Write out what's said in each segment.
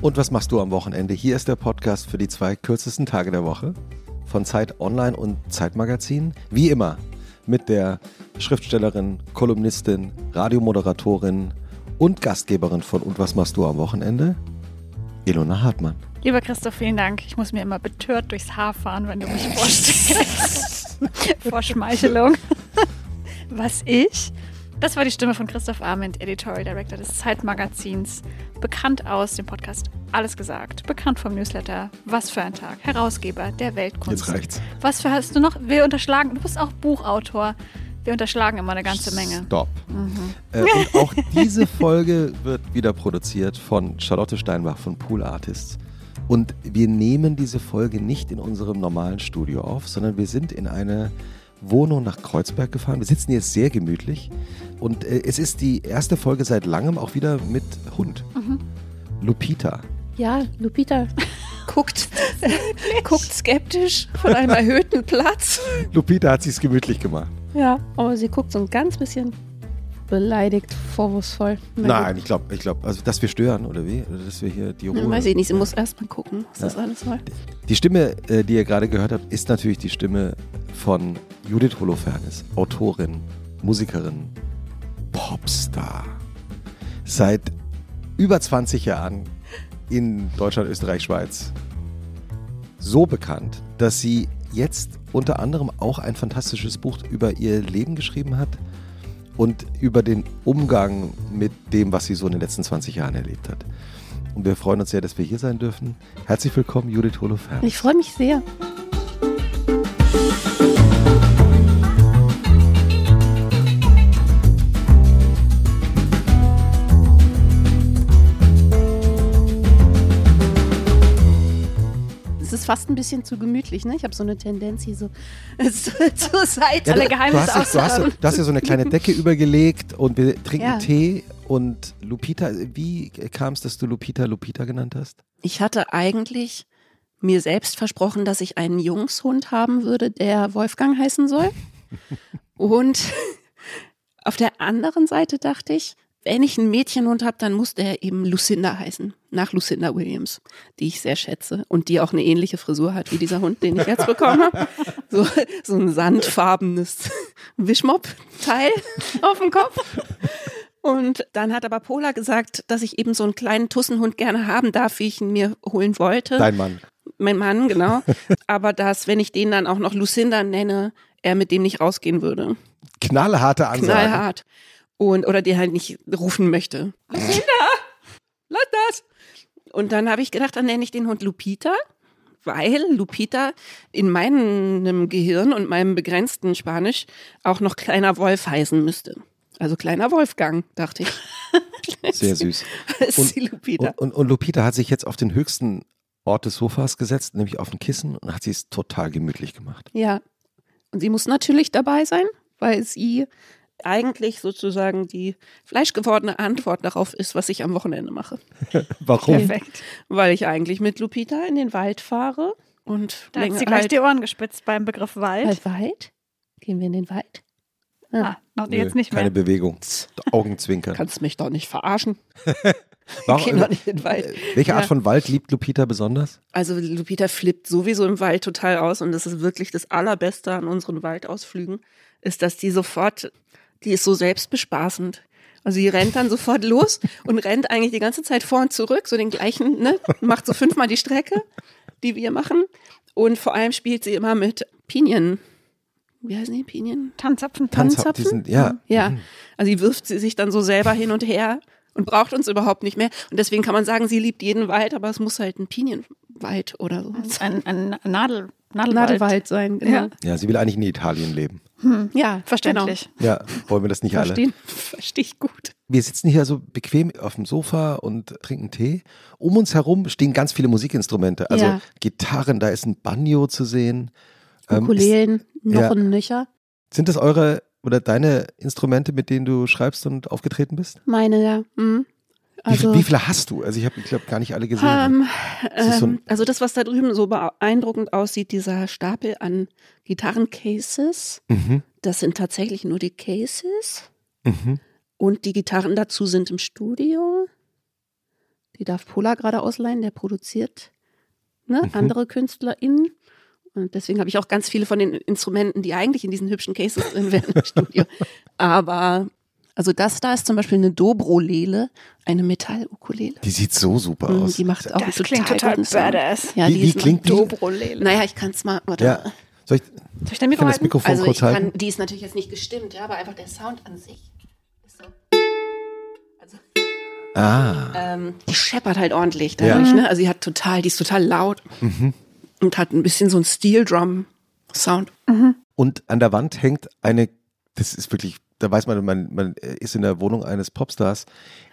Und was machst du am Wochenende? Hier ist der Podcast für die zwei kürzesten Tage der Woche von Zeit Online und Zeitmagazin. Wie immer mit der Schriftstellerin, Kolumnistin, Radiomoderatorin und Gastgeberin von Und was machst du am Wochenende? Ilona Hartmann. Lieber Christoph, vielen Dank. Ich muss mir immer betört durchs Haar fahren, wenn du mich vorstellst. Vor Schmeichelung. Was ich? Das war die Stimme von Christoph Arment, Editorial Director des Zeitmagazins. Bekannt aus dem Podcast Alles gesagt. Bekannt vom Newsletter Was für ein Tag. Herausgeber der Weltkunst. Jetzt reicht's. Was für hast du noch? Wir unterschlagen. Du bist auch Buchautor. Wir unterschlagen immer eine ganze Menge. Stop. Äh, und auch diese Folge wird wieder produziert von Charlotte Steinbach von Pool Artists. Und wir nehmen diese Folge nicht in unserem normalen Studio auf, sondern wir sind in eine Wohnung nach Kreuzberg gefahren. Wir sitzen jetzt sehr gemütlich und äh, es ist die erste Folge seit langem auch wieder mit Hund. Lupita. Ja, Lupita guckt, guckt skeptisch von einem erhöhten Platz. Lupita hat sich's gemütlich gemacht. Ja, aber sie guckt so ein ganz bisschen beleidigt, vorwurfsvoll. Nein, ich glaube, ich glaube, also dass wir stören oder wie? Oder dass wir hier die. Ruhe. Weiß ich nicht, sie muss erst mal gucken, was Ja. das alles war. Die Stimme, äh, die ihr gerade gehört habt, ist natürlich die Stimme von Judith Holofernes, Autorin, Musikerin, Popstar. Seit über 20 Jahren in Deutschland, Österreich, Schweiz so bekannt, dass sie jetzt unter anderem auch ein fantastisches Buch über ihr Leben geschrieben hat und über den Umgang mit dem, was sie so in den letzten 20 Jahren erlebt hat. Und wir freuen uns sehr, dass wir hier sein dürfen. Herzlich willkommen, Judith Holofernes. Ich freue mich sehr. Fast ein bisschen zu gemütlich, ne? Ich habe so eine Tendenz hier so zu- zur Seite. Alle du, Geheimnisse du, hast, du, hast, du hast ja so eine kleine Decke übergelegt und wir trinken Ja. Tee und Lupita, wie kam es, dass du Lupita Lupita genannt hast? Ich hatte eigentlich mir selbst versprochen, dass ich einen Jungshund haben würde, der Wolfgang heißen soll. Und auf der anderen Seite dachte ich, wenn ich einen Mädchenhund habe, dann muss der eben Lucinda heißen, nach Lucinda Williams, die ich sehr schätze und die auch eine ähnliche Frisur hat wie dieser Hund, den ich jetzt bekommen habe. So, so ein sandfarbenes Wischmopp-Teil auf dem Kopf. Und dann hat aber Pola gesagt, dass ich eben so einen kleinen Tussenhund gerne haben darf, wie ich ihn mir holen wollte. Dein Mann. Mein Mann, genau. Aber dass, wenn ich den dann auch noch Lucinda nenne, er mit dem nicht rausgehen würde. Knallharte Ansage. Knallhart. Und, oder die halt nicht rufen möchte. Lucinda! Lass das! Und dann habe ich gedacht, dann nenne ich den Hund Lupita, weil Lupita in meinem Gehirn und meinem begrenzten Spanisch auch noch kleiner Wolf heißen müsste. Also kleiner Wolfgang, dachte ich. Sehr süß. Und- Lupita. Und, und, und Lupita hat sich jetzt auf den höchsten Ort des Sofas gesetzt, nämlich auf ein Kissen und hat sie es total gemütlich gemacht. Ja. Und sie muss natürlich dabei sein, weil sie eigentlich sozusagen die fleischgewordene Antwort darauf ist, was ich am Wochenende mache. Warum? Perfekt. Weil ich eigentlich mit Lupita in den Wald fahre und Da hat sie gleich halt, die Ohren gespitzt beim Begriff Wald. halt Wald. Gehen wir in den Wald? Ah, noch, Nö, jetzt nicht mehr. Keine Bewegung. Augenzwinkern. Kannst mich doch nicht verarschen. Warum- Geh doch nicht in den Wald. Äh, Welche Art Ja. von Wald liebt Lupita besonders? Also Lupita flippt sowieso im Wald total aus und das ist wirklich das Allerbeste an unseren Waldausflügen, ist, dass die sofort, die ist so selbstbespaßend. Also die rennt dann sofort los und rennt eigentlich die ganze Zeit vor und zurück, so den gleichen, ne, macht so fünfmal die Strecke, die wir machen. Und vor allem spielt sie immer mit Pinien. Wie heißen die Pinien? Tanzapfen. Tanzapfen? sind- ja. Ja. Mhm. Also die wirft sie sich dann so selber hin und her und braucht uns überhaupt nicht mehr. Und deswegen kann man sagen, sie liebt jeden Wald, aber es muss halt ein Pinienwald oder so. Ein, ein Nadel, Nadelwald. Nadelwald sein, genau. Ja. Ja, sie will eigentlich in Italien leben. Ja, Verständlich. Ja, wollen wir das nicht Genau. alle? Verstehen, verstehe ich gut. Wir sitzen hier so bequem auf dem Sofa und trinken Tee. Um uns herum stehen ganz viele Musikinstrumente. Also Ja. Gitarren, da ist ein Banjo zu sehen. Ähm, Ukulelen, noch ja. ein Nöcher. sind das eure oder deine Instrumente, mit denen du schreibst und aufgetreten bist? Meine, ja. Mhm. Wie, Also, wie viele hast du? Also ich habe, ich glaube, gar nicht alle gesehen. ähm, Das so ähm, also das, was da drüben so beeindruckend aussieht, dieser Stapel an Gitarrencases, mhm, das sind tatsächlich nur die Cases. mhm. Und die Gitarren dazu sind im Studio. Die darf Pola gerade ausleihen, der produziert ne, Mhm. andere KünstlerInnen. Und deswegen habe ich auch ganz viele von den Instrumenten, die eigentlich in diesen hübschen Cases drin wären im Studio. Aber, also das da ist zum Beispiel eine Dobro-Lele, eine Metall-Ukulele. Die sieht so super Mhm, aus. Die macht auch Das klingt total guten Sound. badass. Ja, Wie- die wie ist klingt die? Dobro-Lele. Naja, ich kann es mal. Warte. ja. Soll ich, Soll ich dein Mikro kann das halten? Mikrofon Also ich kurz halten? kann, die ist natürlich jetzt nicht gestimmt, ja, aber einfach der Sound an sich ist so. Also, Ah. ähm, die scheppert halt ordentlich dadurch, Ja. ne? Also sie hat total, die ist total laut und hat ein bisschen so einen Steel Drum Sound. Und an der Wand hängt eine, das ist wirklich, da weiß man, man, man ist in der Wohnung eines Popstars,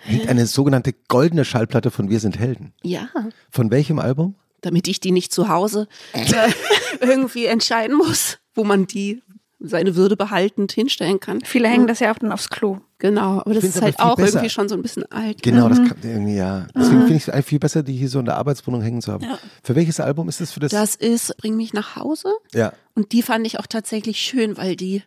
hängt eine sogenannte goldene Schallplatte von Wir sind Helden. Ja, Von welchem Album? Damit ich die nicht zu Hause äh, irgendwie entscheiden muss, wo man die seine Würde behaltend hinstellen kann. Viele hängen das ja auch dann aufs Klo. Genau, aber das ist aber halt auch besser. irgendwie schon so ein bisschen alt. Genau, ne? das kann irgendwie, ja. Deswegen finde ich es eigentlich viel besser, die hier so in der Arbeitswohnung hängen zu haben. Ja. Für welches Album ist das für das? Das ist Bring mich nach Hause. ja. Und die fand ich auch tatsächlich schön, weil die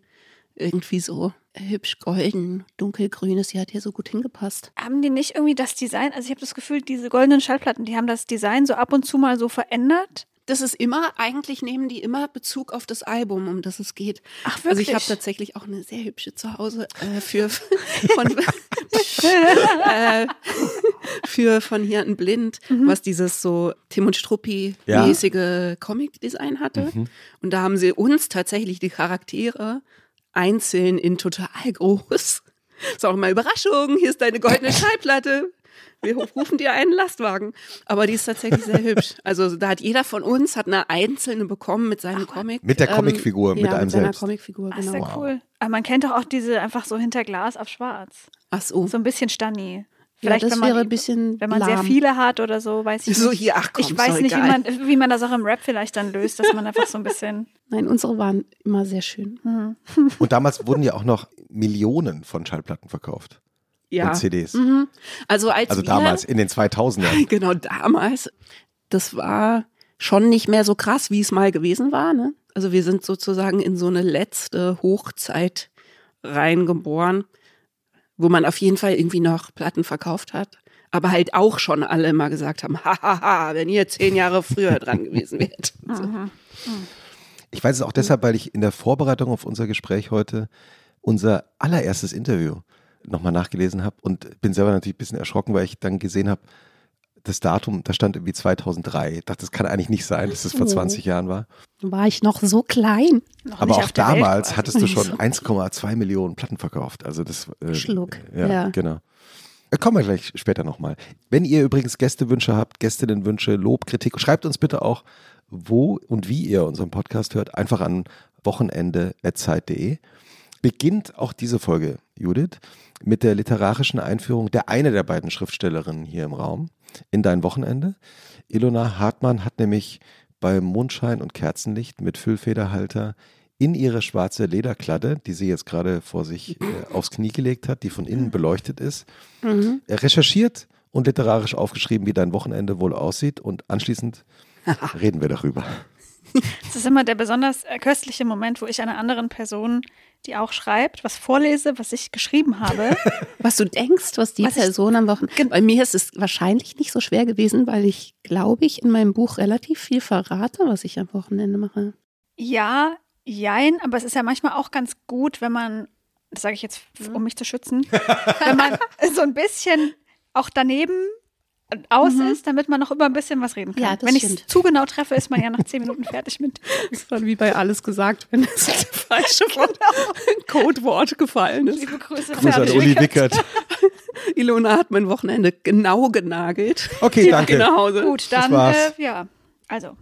irgendwie so hübsch golden, dunkelgrün ist. Die hat hier so gut hingepasst. Haben die nicht irgendwie das Design, also ich habe das Gefühl, diese goldenen Schallplatten, die haben das Design so ab und zu mal so verändert. Das ist immer, eigentlich nehmen die immer Bezug auf das Album, um das es geht. Ach, Also ich wirklich? habe tatsächlich auch eine sehr hübsche zu Hause äh, für, von, äh, für von hier ein Blind, was dieses so Tim und Struppi-mäßige Comic-Design hatte. Und da haben sie uns tatsächlich die Charaktere einzeln in total groß. Ist auch immer Überraschung, hier ist deine goldene Schallplatte. Wir rufen dir einen Lastwagen. Aber die ist tatsächlich sehr hübsch. Also da hat jeder von uns hat eine einzelne bekommen mit seinem Comic. Mit der Comicfigur, mit ja, einem mit seiner selbst. Comicfigur, Ah, ist genau. ja cool. Aber man kennt doch auch diese einfach so hinter Glas auf schwarz. Ach so. So ein bisschen Stanni. Ja, Vielleicht, das wenn man, wäre ein bisschen wenn man sehr lahm. viele hat oder so, weiß ich So nicht. hier, ach komm, ich weiß nicht, wie man, wie man das auch im Rap vielleicht dann löst, dass man einfach so ein bisschen. Nein, unsere waren immer sehr schön. Und damals wurden ja auch noch Millionen von Schallplatten verkauft. Ja. Und CDs. Mhm. Also als Also wir, damals, in den 2000ern. Genau, damals. Das war schon nicht mehr so krass, wie es mal gewesen war. Ne? Also wir sind sozusagen in so eine letzte Hochzeit reingeboren, wo man auf jeden Fall irgendwie noch Platten verkauft hat. Aber halt auch schon alle immer gesagt haben, hahaha, wenn ihr zehn Jahre früher dran gewesen wärt. So. Ich weiß es auch deshalb, weil ich in der Vorbereitung auf unser Gespräch heute unser allererstes Interview nochmal nachgelesen habe und bin selber natürlich ein bisschen erschrocken, weil ich dann gesehen habe, das Datum, da stand irgendwie 2003. Ich dachte, das kann eigentlich nicht sein, dass das vor 20 Jahren war. War ich noch so klein. Noch Aber auch damals hattest du schon 1,2 Millionen Platten verkauft. Also das äh, Schluck, Ja, ja. genau. Äh, Kommen wir gleich später nochmal. Wenn ihr übrigens Gästewünsche habt, Gästinnenwünsche, Lob, Kritik, schreibt uns bitte auch, wo und wie ihr unseren Podcast hört. Einfach an wochenende.zeit.de. Beginnt auch diese Folge, Judith, mit der literarischen Einführung der eine der beiden Schriftstellerinnen hier im Raum in dein Wochenende. Ilona Hartmann hat nämlich bei Mondschein und Kerzenlicht mit Füllfederhalter in ihre schwarze Lederkladde, die sie jetzt gerade vor sich äh, aufs Knie gelegt hat, die von innen beleuchtet ist, Mhm. äh, recherchiert und literarisch aufgeschrieben, wie dein Wochenende wohl aussieht. Und anschließend reden wir darüber. Das ist immer der besonders äh, köstliche Moment, wo ich einer anderen Person, die auch schreibt, was vorlese, was ich geschrieben habe. Was du denkst, was die Was ich- Person am Wochenende. Bei mir ist es wahrscheinlich nicht so schwer gewesen, weil ich, glaube ich, in meinem Buch relativ viel verrate, was ich am Wochenende mache. ja, jein, aber es ist ja manchmal auch ganz gut, wenn man, das sage ich jetzt, um mich zu schützen, wenn man so ein bisschen auch daneben aus ist, damit man noch über ein bisschen was reden kann. Mhm. Ja, wenn ich es zu genau treffe, ist man ja nach zehn Minuten fertig mit. Das ist dann wie bei alles gesagt, wenn das falsche Wort, Codewort gefallen ist. Liebe Grüße, Grüße an. Uli Wickert. Ilona hat mein Wochenende genau genagelt. Okay, danke. Nach Hause. Gut, dann, war's. äh, ja, also.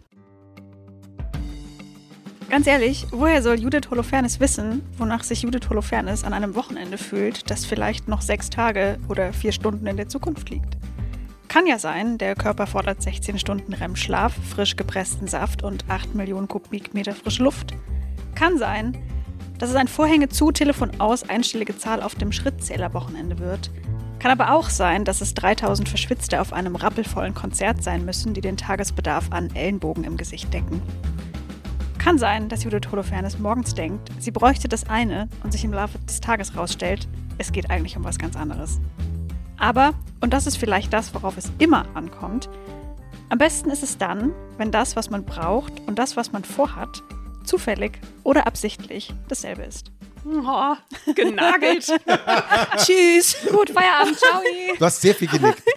Ganz ehrlich, woher soll Judith Holofernes wissen, wonach sich Judith Holofernes an einem Wochenende fühlt, das vielleicht noch sechs Tage oder vier Stunden in der Zukunft liegt? Kann ja sein, der Körper fordert 16 Stunden REM-Schlaf, frisch gepressten Saft und 8 Millionen Kubikmeter frische Luft. Kann sein, dass es ein Vorhänge zu, Telefon aus, einstellige Zahl auf dem Schrittzähler-Wochenende wird. Kann aber auch sein, dass es 3000 Verschwitzte auf einem rappelvollen Konzert sein müssen, die den Tagesbedarf an Ellenbogen im Gesicht decken. Kann sein, dass Judith Holofernes morgens denkt, sie bräuchte das eine und sich im Laufe des Tages rausstellt, es geht eigentlich um was ganz anderes. Aber, und das ist vielleicht das, worauf es immer ankommt, am besten ist es dann, wenn das, was man braucht und das, was man vorhat, zufällig oder absichtlich dasselbe ist. Oh, genagelt. Tschüss. Gut, Feierabend, ciao. Du hast sehr viel genickt.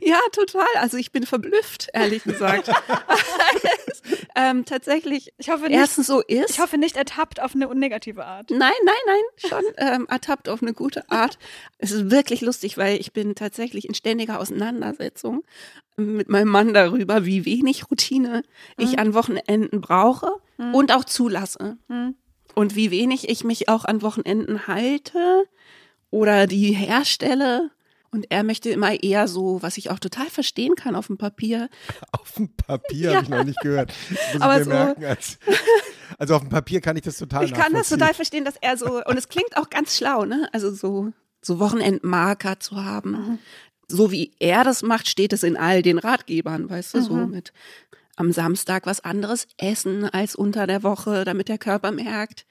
Ja, total. Also ich bin verblüfft, ehrlich gesagt. ähm, tatsächlich, Ich hoffe nicht, erstens so ist. ich hoffe nicht ertappt auf eine unnegative Art. Nein, nein, nein, schon ähm, ertappt auf eine gute Art. Es ist wirklich lustig, weil ich bin tatsächlich in ständiger Auseinandersetzung mit meinem Mann darüber, wie wenig Routine ich an Wochenenden brauche und auch zulasse. Hm. Und wie wenig ich mich auch an Wochenenden halte oder die herstelle. Und er möchte immer eher so, was ich auch total verstehen kann auf dem Papier, Auf dem Papier habe ich noch nicht gehört. Aber ich mir so- merken. Als, also auf dem Papier kann ich das total Ich kann das total verstehen, dass er so, und es klingt auch ganz schlau, ne? Also so, so Wochenendmarker zu haben. So wie er das macht, steht es in all den Ratgebern, weißt du, so mit am Samstag was anderes essen als unter der Woche, damit der Körper merkt,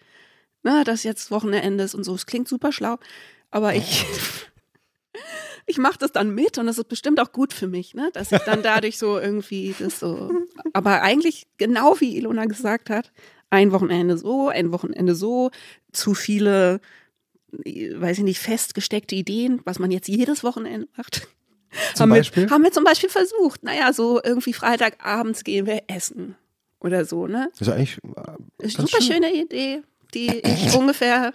na, dass jetzt Wochenende ist und so. Es klingt super schlau, aber ich, ich mache das dann mit und das ist bestimmt auch gut für mich, ne? Dass ich dann dadurch so irgendwie das so. Aber eigentlich genau wie Ilona gesagt hat, ein Wochenende so, ein Wochenende so, zu viele, weiß ich nicht, festgesteckte Ideen, was man jetzt jedes Wochenende macht. Zum haben Beispiel? Wir, haben wir zum Beispiel versucht, naja, so irgendwie Freitagabends gehen wir essen oder so, ne? Das ist eigentlich äh, Ist Super schön. schöne Idee, die ich ungefähr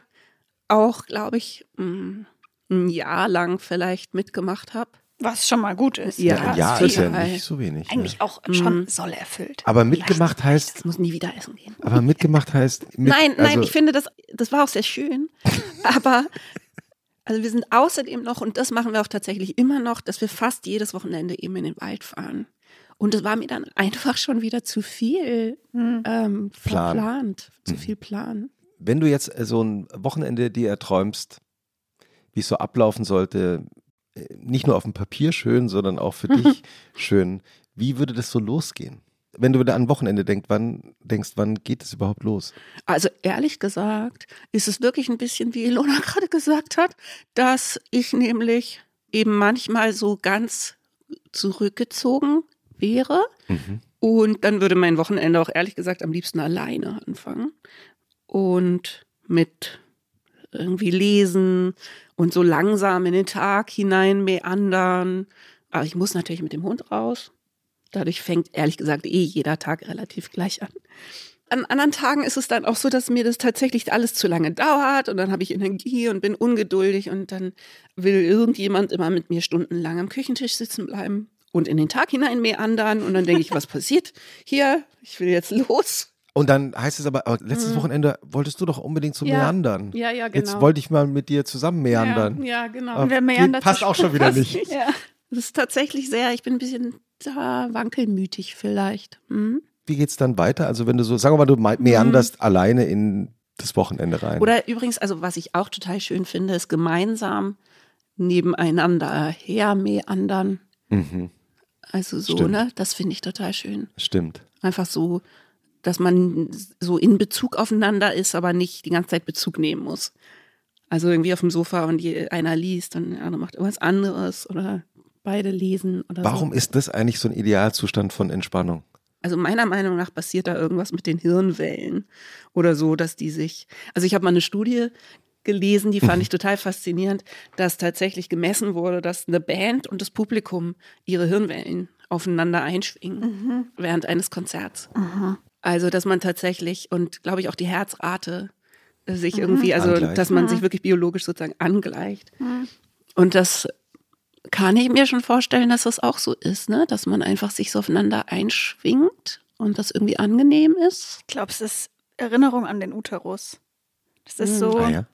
auch, glaube ich, mm, ein Jahr lang vielleicht mitgemacht habe. Was schon mal gut ist. Ja, Ja, ja ist ja nicht so wenig. Eigentlich Ne? auch schon soll erfüllt. Aber mitgemacht heißt, Das muss nie wieder essen gehen. aber mitgemacht heißt. Mit, nein, nein, also, ich finde, das, das war auch sehr schön. Aber also wir sind außerdem noch, und das machen wir auch tatsächlich immer noch, dass wir fast jedes Wochenende eben in den Wald fahren. Und es war mir dann einfach schon wieder zu viel Hm. ähm, Plan. verplant, zu viel Plan. Wenn du jetzt äh, so ein Wochenende dir erträumst, wie es so ablaufen sollte, äh, nicht nur auf dem Papier schön, sondern auch für dich schön, wie würde das so losgehen? Wenn du wieder an Wochenende denkst, wann denkst, wann geht es überhaupt los? Also ehrlich gesagt ist es wirklich ein bisschen, wie Ilona gerade gesagt hat, dass ich nämlich eben manchmal so ganz zurückgezogen wäre. Und dann würde mein Wochenende auch ehrlich gesagt am liebsten alleine anfangen. Und mit irgendwie lesen und so langsam in den Tag hinein meandern. Aber ich muss natürlich mit dem Hund raus. Dadurch fängt ehrlich gesagt eh jeder Tag relativ gleich an. An anderen Tagen ist es dann auch so, dass mir das tatsächlich alles zu lange dauert und dann habe ich Energie und bin ungeduldig und dann will irgendjemand immer mit mir stundenlang am Küchentisch sitzen bleiben und in den Tag hinein meandern und dann denke ich, was passiert hier? Ich will jetzt los. Und dann heißt es aber, aber letztes Wochenende wolltest du doch unbedingt zum Mhm. Ja. Meandern. Ja, ja, Jetzt genau. wollte ich mal mit dir zusammen meandern. Ja, genau. Aber wer geht- meandert, passt auch schon wieder nicht. nicht. Ja. Das ist tatsächlich sehr, ich bin ein bisschen da wankelmütig vielleicht. Hm? Wie geht's dann weiter? Also wenn du so, sagen wir mal, du me- meanderst alleine in das Wochenende rein. Oder übrigens, also was ich auch total schön finde, ist gemeinsam nebeneinander hermeandern. mhm, Also so, Stimmt. ne? Das finde ich total schön. stimmt. Einfach so, dass man so in Bezug aufeinander ist, aber nicht die ganze Zeit Bezug nehmen muss. Also irgendwie auf dem Sofa und je, einer liest und der andere macht irgendwas anderes oder beide lesen oder Warum so. ist das eigentlich so ein Idealzustand von Entspannung? Also meiner Meinung nach passiert da irgendwas mit den Hirnwellen oder so, dass die sich. Also ich habe mal eine Studie gelesen, die fand ich total faszinierend, dass tatsächlich gemessen wurde, dass eine Band und das Publikum ihre Hirnwellen aufeinander einschwingen während eines Konzerts. Also dass man tatsächlich und glaube ich auch die Herzrate äh, sich irgendwie, also Angleicht. dass man sich wirklich biologisch sozusagen angleicht. Und das kann ich mir schon vorstellen, dass das auch so ist, ne? Dass man einfach sich so aufeinander einschwingt und das irgendwie angenehm ist. Ich glaube, es ist Erinnerung an den Uterus. Das ist so. Ah ja, Mhm.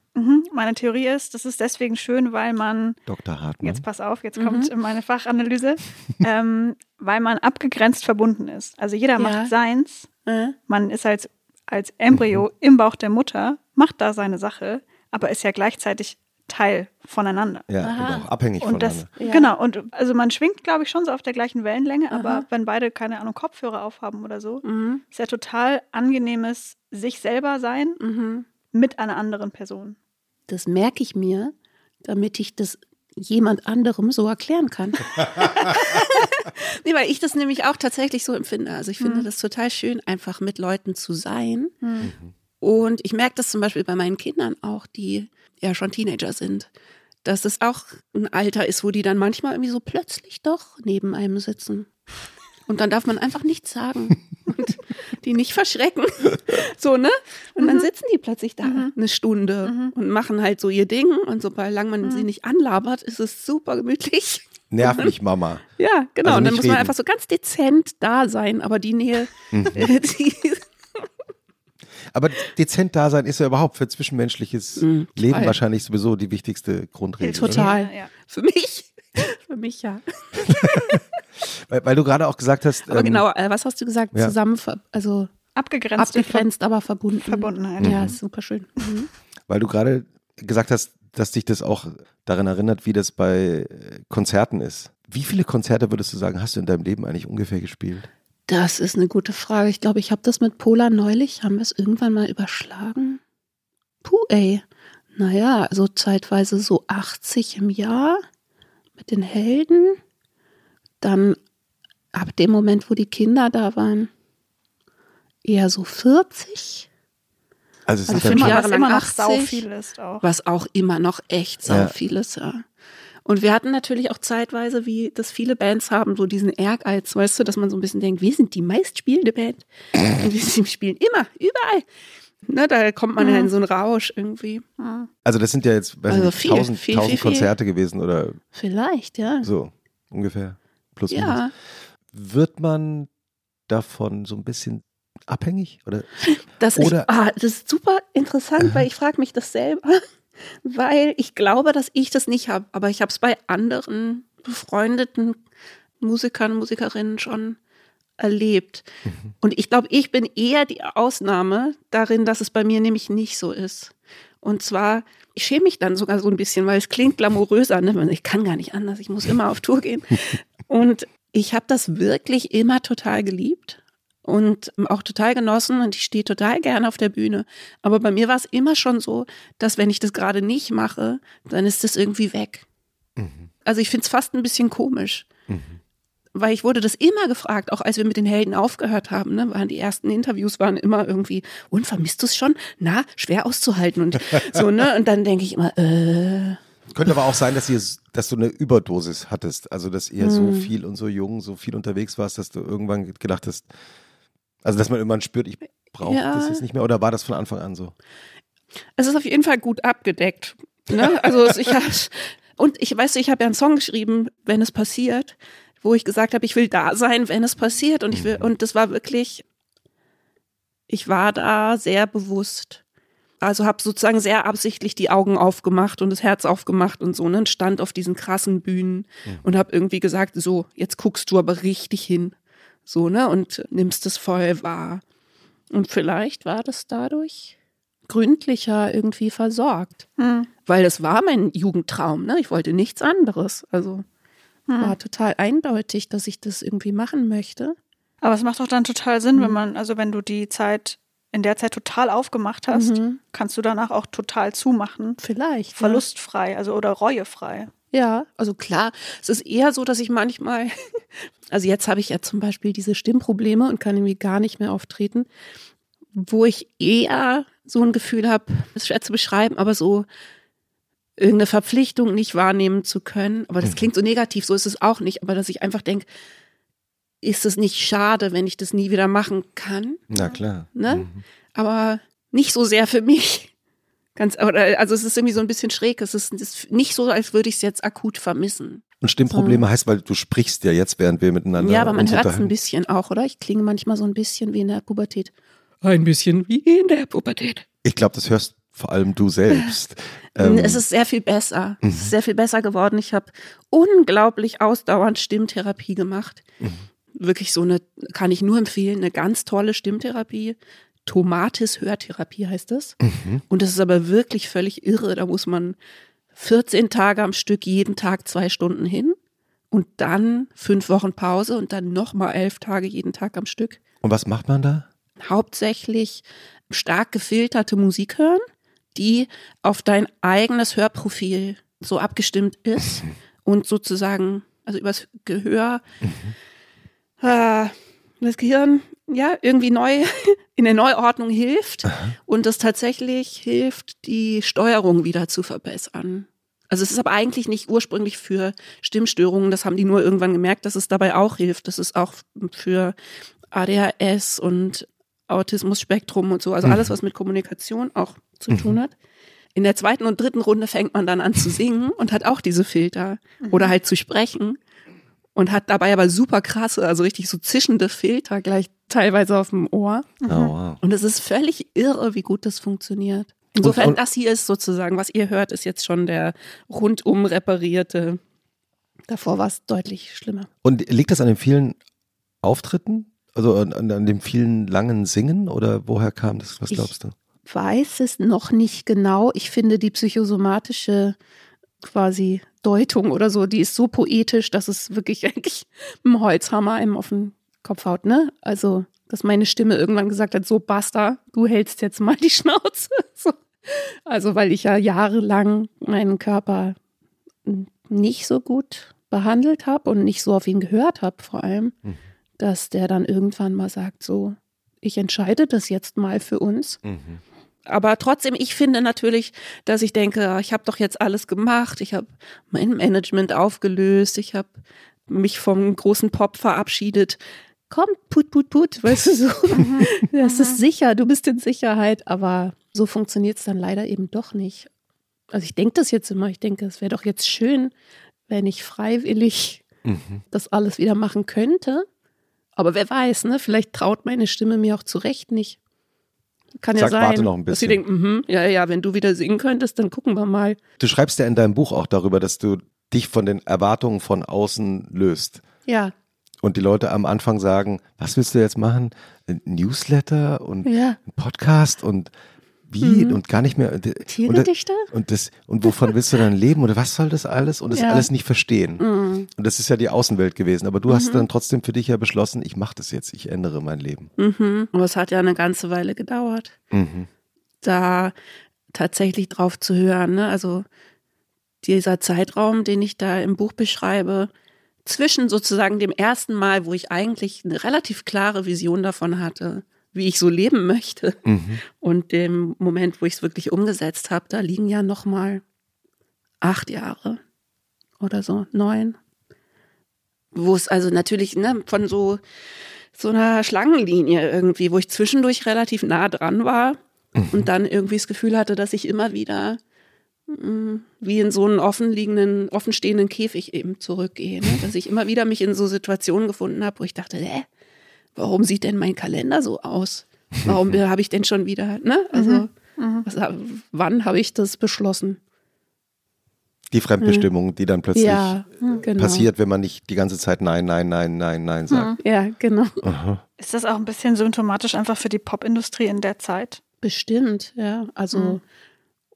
Meine Theorie ist, das ist deswegen schön, weil man, Dr. Hartmann. jetzt pass auf, jetzt kommt meine Fachanalyse, ähm, weil man abgegrenzt verbunden ist. Also jeder Ja. macht seins. Äh? Man ist als, als Embryo im Bauch der Mutter, macht da seine Sache, aber ist ja gleichzeitig Teil voneinander. ja, Aha. und auch abhängig Und das, voneinander. Ja. genau, und also man schwingt, glaube ich, schon so auf der gleichen Wellenlänge, aber Aha. wenn beide, keine Ahnung, Kopfhörer aufhaben oder so, Mhm. ist ja total angenehmes sich selber sein Mhm. mit einer anderen Person. Das merke ich mir, damit ich das jemand anderem so erklären kann. nee, weil ich das nämlich auch tatsächlich so empfinde. Also ich finde Mhm. das total schön, einfach mit Leuten zu sein. Hm. Und ich merke das zum Beispiel bei meinen Kindern auch, die ja schon Teenager sind, dass es auch ein Alter ist, wo die dann manchmal irgendwie so plötzlich doch neben einem sitzen. Und dann darf man einfach nichts sagen und die nicht verschrecken. So, ne? Und dann sitzen die plötzlich da eine Stunde und machen halt so ihr Ding. Und sobald man sie nicht anlabert, ist es super gemütlich. Nerv mich, Mama. Ja, genau. Also und dann muss man reden. einfach so ganz dezent da sein, aber die Nähe, äh, die, Aber dezent da sein ist ja überhaupt für zwischenmenschliches Mhm, Leben wahrscheinlich sowieso die wichtigste Grundregel. Total. Ja, ja. für mich, für mich ja. Weil, weil du gerade auch gesagt hast, Aber ähm, genau, äh, was hast du gesagt? ja. Zusammen, also Abgegrenzte abgegrenzt, aber verbunden. Verbundenheit. Ja, ist super schön. Mhm. weil du gerade gesagt hast, dass dich das auch daran erinnert, wie das bei äh, Konzerten ist. Wie viele Konzerte würdest du sagen, hast du in deinem Leben eigentlich ungefähr gespielt? Das ist eine gute Frage. Ich glaube, ich habe das mit Pola neulich, haben wir es irgendwann mal überschlagen? Puh, ey. Naja, also zeitweise so 80 im Jahr mit den Helden. Dann ab dem Moment, wo die Kinder da waren, eher so 40. Also es Also sind dann fünf schon, Jahre was lang immer noch 80. sau viel ist auch. was auch immer noch echt sau Ja. viel ist, ja. Und wir hatten natürlich auch zeitweise, wie das viele Bands haben, so diesen Ehrgeiz, weißt du, dass man so ein bisschen denkt, wir sind die meistspielende Band. Und wir spielen immer, überall. Ne, da kommt man ja in so einen Rausch irgendwie. also das sind ja jetzt weiß Also nicht, viel, tausend, viel, tausend viel, viel. Konzerte gewesen oder Vielleicht, ja. so ungefähr. Plus minus. Ja, Wird man davon so ein bisschen abhängig? Oder? das, Oder- ich, ah, das ist super interessant, weil ich frage mich das selber, weil ich glaube, dass ich das nicht habe, aber ich habe es bei anderen befreundeten Musikern, Musikerinnen schon erlebt. Und ich glaube, ich bin eher die Ausnahme darin, dass es bei mir nämlich nicht so ist. Und zwar, ich schäme mich dann sogar so ein bisschen, weil es klingt glamouröser. Ne? Ich kann gar nicht anders, ich muss immer auf Tour gehen. Und ich habe das wirklich immer total geliebt und auch total genossen und ich stehe total gerne auf der Bühne. Aber bei mir war es immer schon so, dass wenn ich das gerade nicht mache, dann ist das irgendwie weg. Also ich finde es fast ein bisschen komisch. Weil ich wurde das immer gefragt, auch als wir mit den Helden aufgehört haben, ne, waren die ersten Interviews waren immer irgendwie, und vermisst du es schon? Na, schwer auszuhalten und so, ne? Und dann denke ich immer, äh, Könnte aber auch sein, dass, ihr, dass du eine Überdosis hattest. Also, dass ihr Hm. so viel und so jung, so viel unterwegs warst, dass du irgendwann gedacht hast, also, dass man irgendwann spürt, ich brauche Ja. das jetzt nicht mehr. Oder war das von Anfang an so? es ist auf jeden Fall gut abgedeckt. Ne? Also ich hab, und ich weiß, ich habe ja einen Song geschrieben, wenn es passiert, wo ich gesagt habe, ich will da sein, wenn es passiert. Und ich will, und das war wirklich, ich war da sehr bewusst. Also habe sozusagen sehr absichtlich die Augen aufgemacht und das Herz aufgemacht und so, ne? Und stand auf diesen krassen Bühnen und habe irgendwie gesagt, so, jetzt guckst du aber richtig hin. So, ne? Und nimmst es voll wahr. Und vielleicht war das dadurch gründlicher irgendwie versorgt. Hm. Weil es war mein Jugendtraum, ne? Ich wollte nichts anderes. Also war total eindeutig, dass ich das irgendwie machen möchte. Aber es macht doch dann total Sinn, Mhm. wenn man, also wenn du die Zeit in der Zeit total aufgemacht hast, Mhm. kannst du danach auch total zumachen. Vielleicht. Verlustfrei, also oder reuefrei. Ja, also klar, es ist eher so, dass ich manchmal, also jetzt habe ich ja zum Beispiel diese Stimmprobleme und kann irgendwie gar nicht mehr auftreten, wo ich eher so ein Gefühl habe, das ist schwer zu beschreiben, aber so irgendeine Verpflichtung nicht wahrnehmen zu können. Aber das klingt so negativ, so ist es auch nicht, aber dass ich einfach denke, ist es nicht schade, wenn ich das nie wieder machen kann? Na klar. ne? Mhm. Aber nicht so sehr für mich. Ganz, oder, also es ist irgendwie so ein bisschen schräg. Es ist, ist nicht so, als würde ich es jetzt akut vermissen. Und Stimmprobleme heißt, weil du sprichst ja jetzt, während wir miteinander ja, aber man hört es ein bisschen auch, oder? Ich klinge manchmal so ein bisschen wie in der Pubertät. Ein bisschen wie in der Pubertät. Ich glaube, das hörst vor allem du selbst. Ähm, es ist sehr viel besser. Es ist sehr viel besser geworden. Ich habe unglaublich ausdauernd Stimmtherapie gemacht. Wirklich so eine, kann ich nur empfehlen, eine ganz tolle Stimmtherapie. Tomatis Hörtherapie heißt das. Und das ist aber wirklich völlig irre. Da muss man 14 Tage am Stück jeden Tag zwei Stunden hin und dann fünf Wochen Pause und dann nochmal elf Tage jeden Tag am Stück. und was macht man da? Hauptsächlich stark gefilterte Musik hören, die auf dein eigenes Hörprofil so abgestimmt ist und sozusagen, also übers Gehör, äh, das Gehirn ja irgendwie neu in der Neuordnung hilft und das tatsächlich hilft, die Steuerung wieder zu verbessern. Also es ist aber eigentlich nicht ursprünglich für Stimmstörungen, das haben die nur irgendwann gemerkt, dass es dabei auch hilft. Das ist auch für ADHS und Autismus-Spektrum und so, also alles, was mit Kommunikation auch zu tun hat. In der zweiten und dritten Runde fängt man dann an zu singen und hat auch diese Filter oder halt zu sprechen und hat dabei aber super krasse, also richtig so zischende Filter gleich teilweise auf dem Ohr. Oh, wow. Und es ist völlig irre, wie gut das funktioniert. Insofern, Und- und- das hier ist sozusagen, was ihr hört, ist jetzt schon der rundum reparierte. Davor war es deutlich schlimmer. Und liegt das an den vielen Auftritten? Also an, an, dem vielen langen Singen? Oder woher kam das? Was Ich- glaubst du? Weiß es noch nicht genau. Ich finde die psychosomatische quasi Deutung oder so, die ist so poetisch, dass es wirklich eigentlich ein Holzhammer einem auf den Kopf haut, ne? Also, dass meine Stimme irgendwann gesagt hat, so basta, du hältst jetzt mal die Schnauze. So. Also, weil ich ja jahrelang meinen Körper nicht so gut behandelt habe und nicht so auf ihn gehört habe, vor allem, Mhm. Dass der dann irgendwann mal sagt, so, ich entscheide das jetzt mal für uns. Aber trotzdem, ich finde natürlich, dass ich denke, ah, ich habe doch jetzt alles gemacht, ich habe mein Management aufgelöst, ich habe mich vom großen Pop verabschiedet. Komm, put, put, put, weißt du so. Das ist sicher, du bist in Sicherheit, aber so funktioniert es dann leider eben doch nicht. Also ich denke das jetzt immer, ich denke, es wäre doch jetzt schön, wenn ich freiwillig Mhm. das alles wieder machen könnte. Aber wer weiß, ne? Vielleicht traut meine Stimme mir auch zu Recht nicht. Kann ja Sagt, sein, warte noch ein dass sie denken, mhm, ja, ja, wenn du wieder singen könntest, dann gucken wir mal. Du schreibst ja in deinem Buch auch darüber, dass du dich von den Erwartungen von außen löst. Ja, Und die Leute am Anfang sagen, was willst du jetzt machen? Ein Newsletter und ja. ein Podcast und wie Mhm. und gar nicht mehr. Tiergedichte? und das und wovon willst du dann leben oder was soll das alles und das Ja. alles nicht verstehen. Mhm. Und das ist ja die Außenwelt gewesen. Aber du hast dann trotzdem für dich ja beschlossen, ich mache das jetzt, ich ändere mein Leben. Mhm. Aber es hat ja eine ganze Weile gedauert, Mhm. da tatsächlich drauf zu hören. Ne? Also dieser Zeitraum, den ich da im Buch beschreibe, zwischen sozusagen dem ersten Mal, wo ich eigentlich eine relativ klare Vision davon hatte, wie ich so leben möchte, Mhm. und dem Moment, wo ich es wirklich umgesetzt habe, da liegen ja noch mal acht Jahre oder so, neun. Wo es also natürlich ne, von so, so einer Schlangenlinie irgendwie, wo ich zwischendurch relativ nah dran war und dann irgendwie das Gefühl hatte, dass ich immer wieder mm, wie in so einen offenliegenden, offenstehenden Käfig eben zurückgehe. Ne? Dass ich immer wieder mich in so Situationen gefunden habe, wo ich dachte, hä, warum sieht denn mein Kalender so aus? Warum habe ich denn schon wieder, ne? Also, was, wann habe ich das beschlossen? Die Fremdbestimmung, die dann plötzlich ja, genau. passiert, wenn man nicht die ganze Zeit Nein, Nein, Nein, Nein, Nein sagt. Ja, genau. Aha. Ist das auch ein bisschen symptomatisch einfach für die Popindustrie in der Zeit? Bestimmt, ja. Also, Mhm.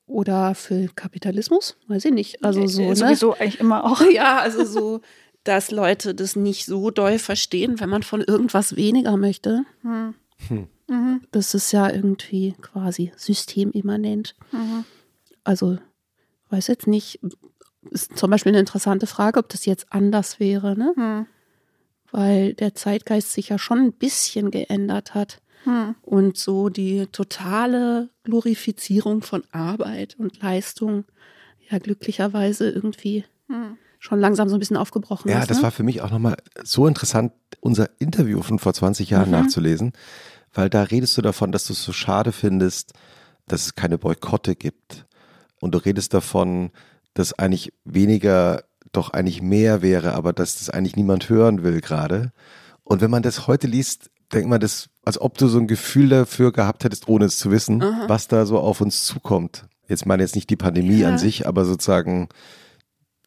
oder für Kapitalismus, weiß ich nicht. Also so, Äh, ne? Sowieso eigentlich immer auch. Ja, also so, dass Leute das nicht so doll verstehen, wenn man von irgendwas weniger möchte. Mhm. Das ist ja irgendwie quasi systemimmanent. Mhm. Also, weiß jetzt nicht, ist zum Beispiel eine interessante Frage, ob das jetzt anders wäre, ne? Mhm. Weil der Zeitgeist sich ja schon ein bisschen geändert hat. Mhm. Und so die totale Glorifizierung von Arbeit und Leistung ja glücklicherweise irgendwie Mhm. Schon langsam so ein bisschen aufgebrochen Ja, ist. das ne? war für mich auch nochmal so interessant, unser Interview von vor 20 Jahren Mhm. nachzulesen, weil da redest du davon, dass du es so schade findest, dass es keine Boykotte gibt. Und du redest davon, dass eigentlich weniger doch eigentlich mehr wäre, aber dass das eigentlich niemand hören will gerade. Und wenn man das heute liest, denkt man das, als ob du so ein Gefühl dafür gehabt hättest, ohne es zu wissen, Aha. was da so auf uns zukommt. Jetzt meine jetzt nicht die Pandemie Ja. an sich, aber sozusagen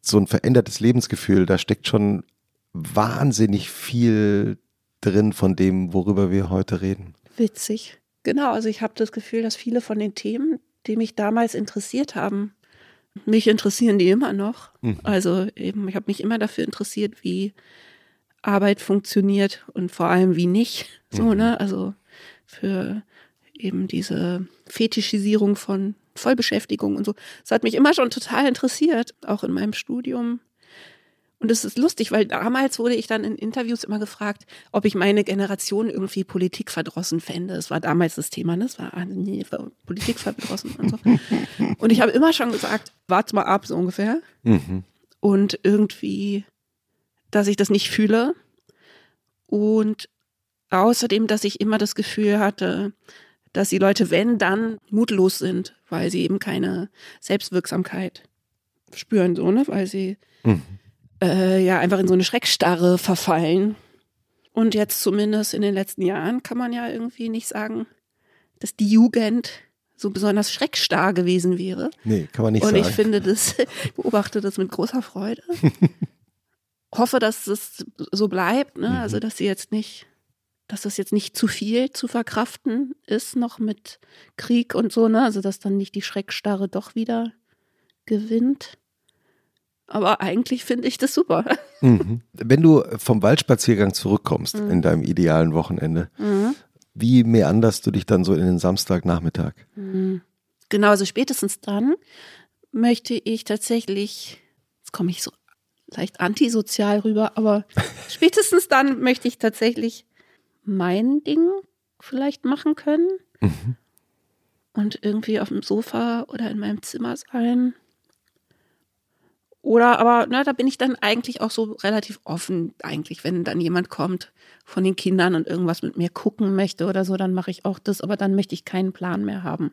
so ein verändertes Lebensgefühl, da steckt schon wahnsinnig viel drin von dem, worüber wir heute reden. Witzig. Genau, also ich habe das Gefühl, dass viele von den Themen, die mich damals interessiert haben, mich interessieren die immer noch. Mhm. Also eben, ich habe mich immer dafür interessiert, wie Arbeit funktioniert und vor allem wie nicht. So, Mhm. ne? Also für eben diese Fetischisierung von Vollbeschäftigung und so. Das hat mich immer schon total interessiert, auch in meinem Studium. Und es ist lustig, weil damals wurde ich dann in Interviews immer gefragt, ob ich meine Generation irgendwie politikverdrossen fände. Es war damals das Thema, ne? Es war ah, nee, politikverdrossen und so. Und ich habe immer schon gesagt, warte mal ab, so ungefähr. Mhm. Und irgendwie, dass ich das nicht fühle. Und außerdem, dass ich immer das Gefühl hatte, dass die Leute, wenn, dann mutlos sind, weil sie eben keine Selbstwirksamkeit spüren, so, ne? Weil sie Mhm. äh, ja einfach in so eine Schreckstarre verfallen. Und jetzt zumindest in den letzten Jahren kann man ja irgendwie nicht sagen, dass die Jugend so besonders schreckstarr gewesen wäre. Nee, kann man nicht Und sagen. ich finde das, ich beobachte das mit großer Freude. Hoffe, dass es so bleibt, ne? Mhm. Also, dass sie jetzt nicht, dass das jetzt nicht zu viel zu verkraften ist, noch mit Krieg und so, ne? Also, dass dann nicht die Schreckstarre doch wieder gewinnt. Aber eigentlich finde ich das super. Mhm. Wenn du vom Waldspaziergang zurückkommst Mhm. in deinem idealen Wochenende, wie meanderst du dich dann so in den Samstagnachmittag? Mhm. Genau, also spätestens dann möchte ich tatsächlich, jetzt komme ich so leicht antisozial rüber, aber spätestens dann möchte ich tatsächlich mein Ding vielleicht machen können Mhm. und irgendwie auf dem Sofa oder in meinem Zimmer sein. Oder aber, na, da bin ich dann eigentlich auch so relativ offen, eigentlich, wenn dann jemand kommt von den Kindern und irgendwas mit mir gucken möchte oder so, dann mache ich auch das, aber dann möchte ich keinen Plan mehr haben.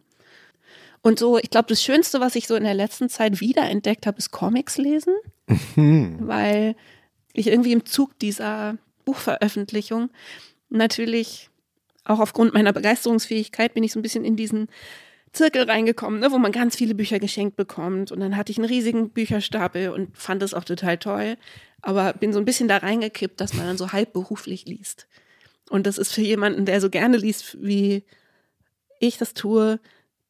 Und so, ich glaube, das Schönste, was ich so in der letzten Zeit wiederentdeckt habe, ist Comics lesen, weil ich irgendwie im Zug dieser Buchveröffentlichung natürlich auch aufgrund meiner Begeisterungsfähigkeit bin ich so ein bisschen in diesen Zirkel reingekommen, ne, wo man ganz viele Bücher geschenkt bekommt. Und dann hatte ich einen riesigen Bücherstapel und fand das auch total toll. Aber bin so ein bisschen da reingekippt, dass man dann so halbberuflich liest. Und das ist für jemanden, der so gerne liest, wie ich das tue,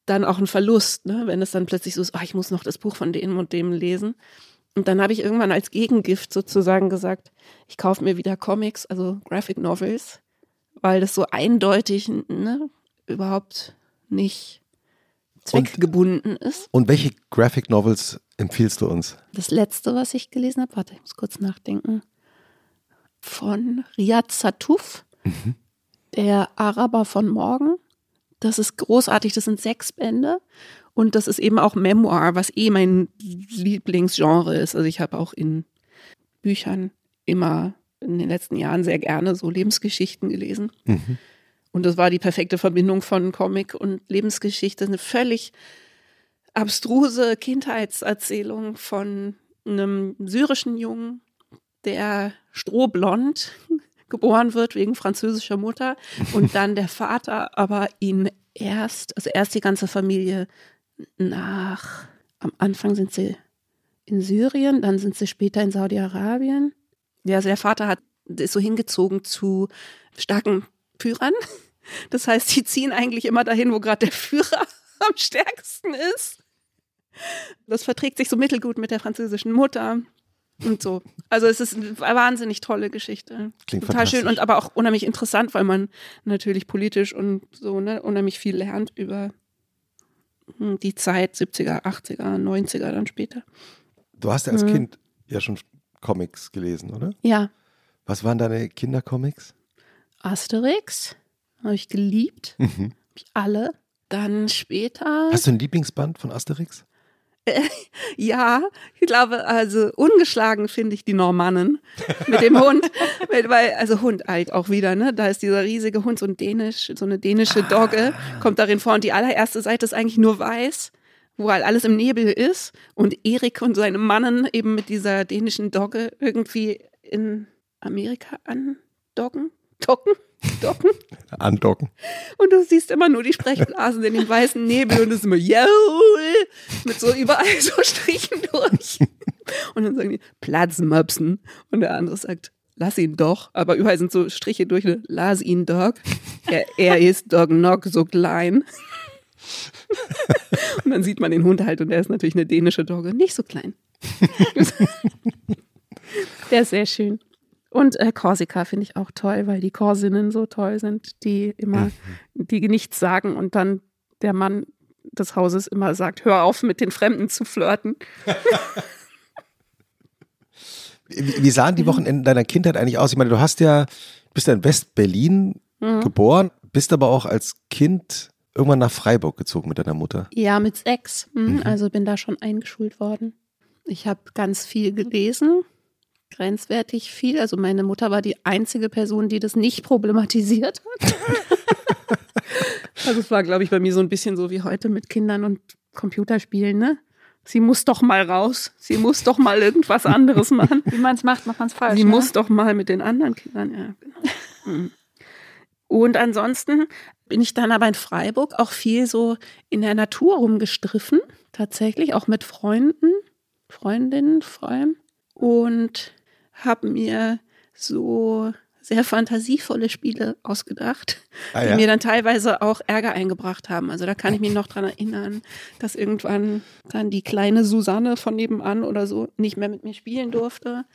dann auch ein Verlust, ne? wenn es dann plötzlich so ist, ah, ich muss noch das Buch von dem und dem lesen. Und dann habe ich irgendwann als Gegengift sozusagen gesagt, ich kaufe mir wieder Comics, also Graphic Novels, weil das so eindeutig ne, überhaupt nicht zweckgebunden ist. Und welche Graphic Novels empfiehlst du uns? Das letzte, was ich gelesen habe, warte, ich muss kurz nachdenken, von Riyad Satuf, der Araber von morgen. Das ist großartig, das sind sechs Bände und das ist eben auch Memoir, was eh mein Lieblingsgenre ist. Also ich habe auch in Büchern immer in den letzten Jahren sehr gerne so Lebensgeschichten gelesen. Mhm. Und das war die perfekte Verbindung von Comic und Lebensgeschichte. Eine völlig abstruse Kindheitserzählung von einem syrischen Jungen, der strohblond geboren wird wegen französischer Mutter und dann der Vater aber ihn erst, also erst die ganze Familie nach, am Anfang sind sie in Syrien, dann sind sie später in Saudi-Arabien. Ja, also der Vater hat, ist so hingezogen zu starken Führern. Das heißt, sie ziehen eigentlich immer dahin, wo gerade der Führer am stärksten ist. Das verträgt sich so mittelgut mit der französischen Mutter und so. Also es ist eine wahnsinnig tolle Geschichte. Klingt Total schön und aber auch unheimlich interessant, weil man natürlich politisch und so ne, unheimlich viel lernt über hm, die Zeit 70er, 80er, 90er dann später. Du hast ja als Mhm. Kind ja schon Comics gelesen, oder? Ja, Was waren deine Kindercomics? Asterix habe ich geliebt, Mhm. hab ich alle. Dann später Hast du ein Lieblingsband von Asterix? Ja, ich glaube, also ungeschlagen finde ich die Normannen mit dem Hund, weil, weil- also Hund halt auch wieder, ne? Da ist dieser riesige Hund, so ein dänisch, so eine dänische Dogge, kommt darin vor und die allererste Seite ist eigentlich nur weiß, wo halt alles im Nebel ist und Erik und seine Mannen eben mit dieser dänischen Dogge irgendwie in Amerika andocken, docken, docken. Andocken. Und du siehst immer nur die Sprechblasen in dem weißen Nebel und es ist immer Jaul mit so überall so Strichen durch. Und dann sagen die Platzmöpsen und der andere sagt, lass ihn doch. Aber überall sind so Striche durch, ne? lass ihn doch. Er, er ist doch noch so klein. Und dann sieht man den Hund halt und der ist natürlich eine dänische Dogge, nicht so klein. Der ist sehr schön. Und äh, Korsika finde ich auch toll, weil die Korsinnen so toll sind, die immer, die nichts sagen und dann der Mann des Hauses immer sagt, hör auf mit den Fremden zu flirten. Wie, sahen die Wochenenden deiner Kindheit eigentlich aus? Ich meine, du hast ja, bist ja in West-Berlin geboren, bist aber auch als Kind irgendwann nach Freiburg gezogen mit deiner Mutter. Ja, mit sechs. Mhm. Also bin da schon eingeschult worden. Ich habe ganz viel gelesen, grenzwertig viel. Also meine Mutter war die einzige Person, die das nicht problematisiert hat. also es war, glaube ich, bei mir so ein bisschen so wie heute mit Kindern und Computerspielen, ne? Sie muss doch mal raus. Sie muss doch mal irgendwas anderes machen. Wie man es macht, macht man es falsch. Sie ne? muss doch mal mit den anderen Kindern, ja, genau. Und ansonsten bin ich dann aber in Freiburg auch viel so in der Natur rumgestriffen, tatsächlich, auch mit Freunden, Freundinnen vor allem. Und habe mir so sehr fantasievolle Spiele ausgedacht, Ah, die ja? mir dann teilweise auch Ärger eingebracht haben. Also da kann ich mich noch dran erinnern, dass irgendwann dann die kleine Susanne von nebenan oder so nicht mehr mit mir spielen durfte,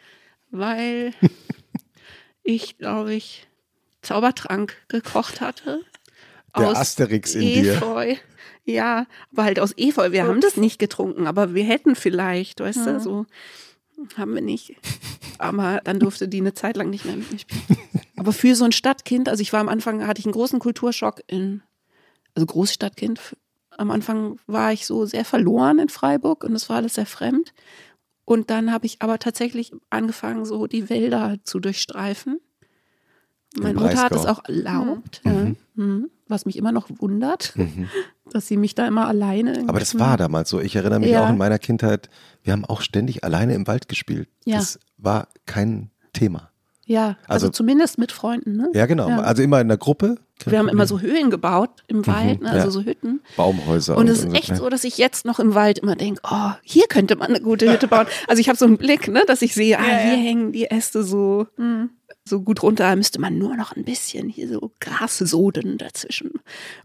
weil ich, glaube ich, Zaubertrank gekocht hatte. Der Asterix in dir. Efeu. Ja, aber halt aus Efeu. Wir haben das nicht getrunken, aber wir hätten vielleicht, weißt du, so haben wir nicht. Aber dann durfte die eine Zeit lang nicht mehr mit mir spielen. Aber für so ein Stadtkind, also ich war am Anfang, hatte ich einen großen Kulturschock in, also Großstadtkind. Am Anfang war ich so sehr verloren in Freiburg und es war alles sehr fremd. Und dann habe ich aber tatsächlich angefangen, so die Wälder zu durchstreifen. Meine Mutter hat es auch erlaubt, ja. Mhm. was mich immer noch wundert, dass sie mich da immer alleine. Mhm. Aber das war damals so. Ich erinnere mich Ja. auch in meiner Kindheit, wir haben auch ständig alleine im Wald gespielt. Ja. Das war kein Thema. Ja, also, Also- zumindest mit Freunden. Ne? Ja, genau. Ja. Also immer in der Gruppe. Wir haben immer so Höhlen gebaut im Wald, ne? also ja. so Hütten. Baumhäuser. Und es ist echt ne? so, dass ich jetzt noch im Wald immer denke, oh, hier könnte man eine gute Hütte bauen. Also ich habe so einen Blick, ne, dass ich sehe, ah, hier ja. hängen die Äste so, so gut runter, müsste man nur noch ein bisschen hier so Grassoden dazwischen.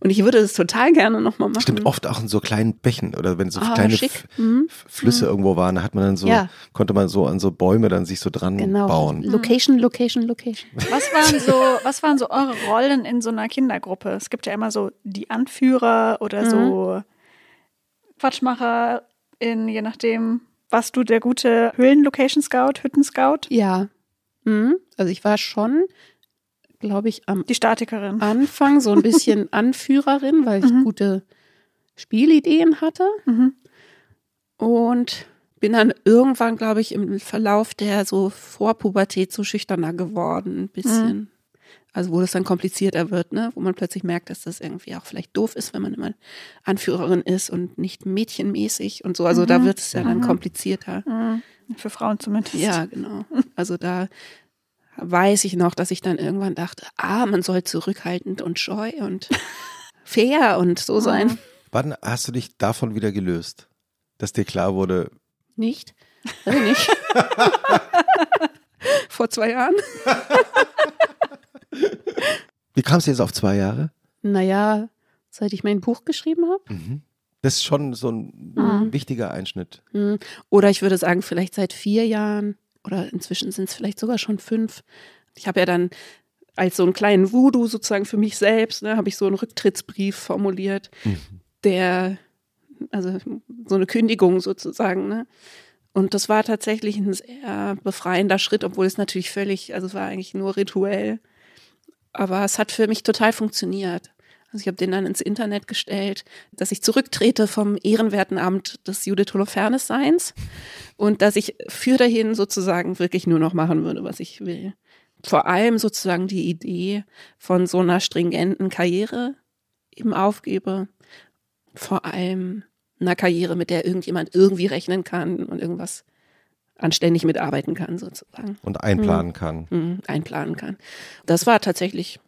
Und ich würde das total gerne nochmal machen. Stimmt, oft auch in so kleinen Bächen oder wenn so Ah, kleine Mhm. Flüsse irgendwo waren, da hat man dann so, Ja. konnte man so an so Bäume dann sich so dran Genau. bauen. Location, Location, Location. Was waren so, was waren so eure Rollen in so einer Kindergruppe? Es gibt ja immer so die Anführer oder so Quatschmacher in, je nachdem, warst du der gute Höhlen-Location-Scout, Hütten-Scout, Ja. Mhm. Also ich war schon, glaube ich, am die Statikerin. Anfang so ein bisschen Anführerin, weil ich gute Spielideen hatte. Mhm. Und bin dann irgendwann, glaube ich, im Verlauf der so Vorpubertät so schüchterner geworden, ein bisschen. Also wo das dann komplizierter wird, ne? wo man plötzlich merkt, dass das irgendwie auch vielleicht doof ist, wenn man immer Anführerin ist und nicht mädchenmäßig und so. Also da wird es ja dann komplizierter. Mhm. Für Frauen zumindest. Ja, genau. Also da weiß ich noch, dass ich dann irgendwann dachte, ah, man soll zurückhaltend und scheu und fair und so sein. Wann hast du dich davon wieder gelöst? Dass dir klar wurde, Nicht? Ich nicht. Vor zwei Jahren? wie kamst du jetzt auf zwei Jahre? Naja, seit ich mein Buch geschrieben habe. Das ist schon so ein Mhm. wichtiger Einschnitt. Hm. Oder ich würde sagen, vielleicht seit vier Jahren oder inzwischen sind es vielleicht sogar schon fünf. Ich habe ja dann als so einen kleinen Voodoo sozusagen für mich selbst, ne, habe ich so einen Rücktrittsbrief formuliert, der, also so eine Kündigung sozusagen, ne? Und das war tatsächlich ein sehr befreiender Schritt, obwohl es natürlich völlig, also es war eigentlich nur rituell. Aber es hat für mich total funktioniert. Also ich habe den dann ins Internet gestellt, dass ich zurücktrete vom ehrenwerten Amt des Judith Holofernes Seins und dass ich für dahin sozusagen wirklich nur noch machen würde, was ich will. Vor allem sozusagen die Idee von so einer stringenten Karriere eben aufgebe. Vor allem einer Karriere, mit der irgendjemand irgendwie rechnen kann und irgendwas anständig mitarbeiten kann sozusagen. Und einplanen kann. Mhm, einplanen kann. Das war tatsächlich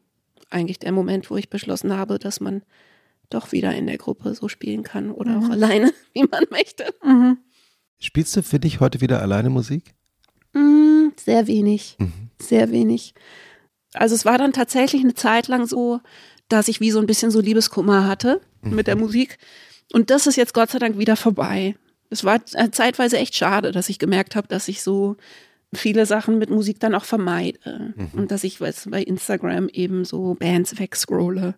eigentlich der Moment, wo ich beschlossen habe, dass man doch wieder in der Gruppe so spielen kann oder auch alleine, wie man möchte. Mhm. Spielst du für dich heute wieder alleine Musik? Mm, sehr wenig, sehr wenig. Also es war dann tatsächlich eine Zeit lang so, dass ich wie so ein bisschen so Liebeskummer hatte mit der Musik. Und das ist jetzt Gott sei Dank wieder vorbei. Es war äh, zeitweise echt schade, dass ich gemerkt habe, dass ich so viele Sachen mit Musik dann auch vermeide. Und dass ich weiß, bei Instagram eben so Bands wegscrolle,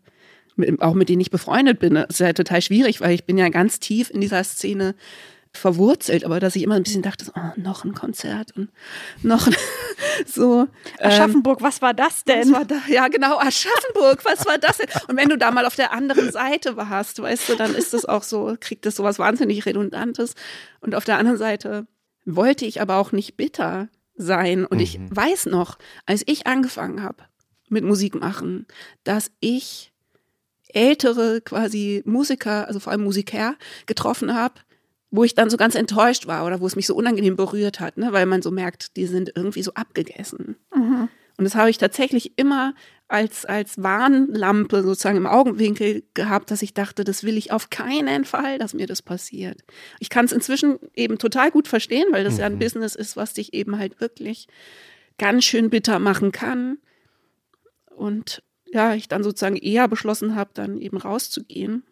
mit, auch mit denen ich befreundet bin. Das ist ja total schwierig, weil ich bin ja ganz tief in dieser Szene verwurzelt, aber dass ich immer ein bisschen dachte, oh, noch ein Konzert und noch so. Aschaffenburg, ähm, was war das denn? War da? Ja, genau, Aschaffenburg, was war das denn? Und wenn du da mal auf der anderen Seite warst, weißt du, dann ist das auch so, kriegt das sowas wahnsinnig Redundantes. Und auf der anderen Seite wollte ich aber auch nicht bitter sein. Und mhm. ich weiß noch, als ich angefangen habe mit Musik machen, dass ich ältere quasi Musiker, also vor allem Musiker, getroffen habe, wo ich dann so ganz enttäuscht war oder wo es mich so unangenehm berührt hat, ne, weil man so merkt, die sind irgendwie so abgegessen. Mhm. Und das habe ich tatsächlich immer als, als Warnlampe sozusagen im Augenwinkel gehabt, dass ich dachte, das will ich auf keinen Fall, dass mir das passiert. Ich kann es inzwischen eben total gut verstehen, weil das mhm. ja ein mhm. Business ist, was dich eben halt wirklich ganz schön bitter machen kann. Und ja, ich dann sozusagen eher beschlossen habe, dann eben rauszugehen.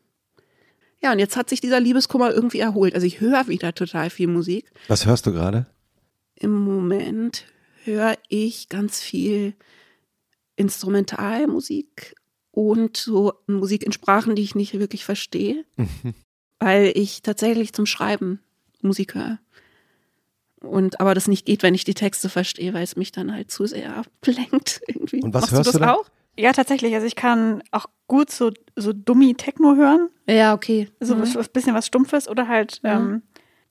Ja, und jetzt hat sich dieser Liebeskummer irgendwie erholt. Also ich höre wieder total viel Musik. Was hörst du gerade? Im Moment höre ich ganz viel Instrumentalmusik und so Musik in Sprachen, die ich nicht wirklich verstehe, weil ich tatsächlich zum Schreiben Musik höre. Und aber das nicht geht, wenn ich die Texte verstehe, weil es mich dann halt zu sehr ablenkt irgendwie. Und was Machst hörst du das du auch? Ja, tatsächlich. Also ich kann auch gut so, so dummi Techno hören. Ja, okay. So mhm. ein bisschen was Stumpfes oder halt. Ja. Ähm,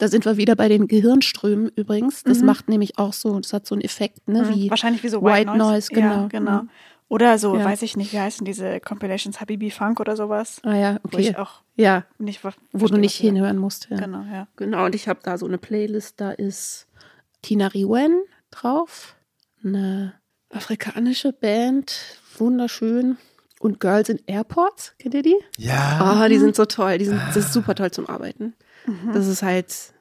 da sind wir wieder bei den Gehirnströmen übrigens. Das mhm. macht nämlich auch so, das hat so einen Effekt, ne? Mhm. Wie Wahrscheinlich wie so White, White Noise. Noise. genau. Ja, genau. Mhm. Oder so, ja. weiß ich nicht, wie heißen diese Compilations, Habibi Funk oder sowas. Ah ja, okay. Wo ich auch ja. nicht Wo du nicht hinhören musst. Ja. Genau, ja. Genau, und ich habe da so eine Playlist, da ist Tina Riwen drauf, eine afrikanische Band, wunderschön und Girls in Airports, kennt ihr die? Ja. Ah, oh, die sind so toll. Die sind, das ist super toll zum Arbeiten. Mhm. Das ist halt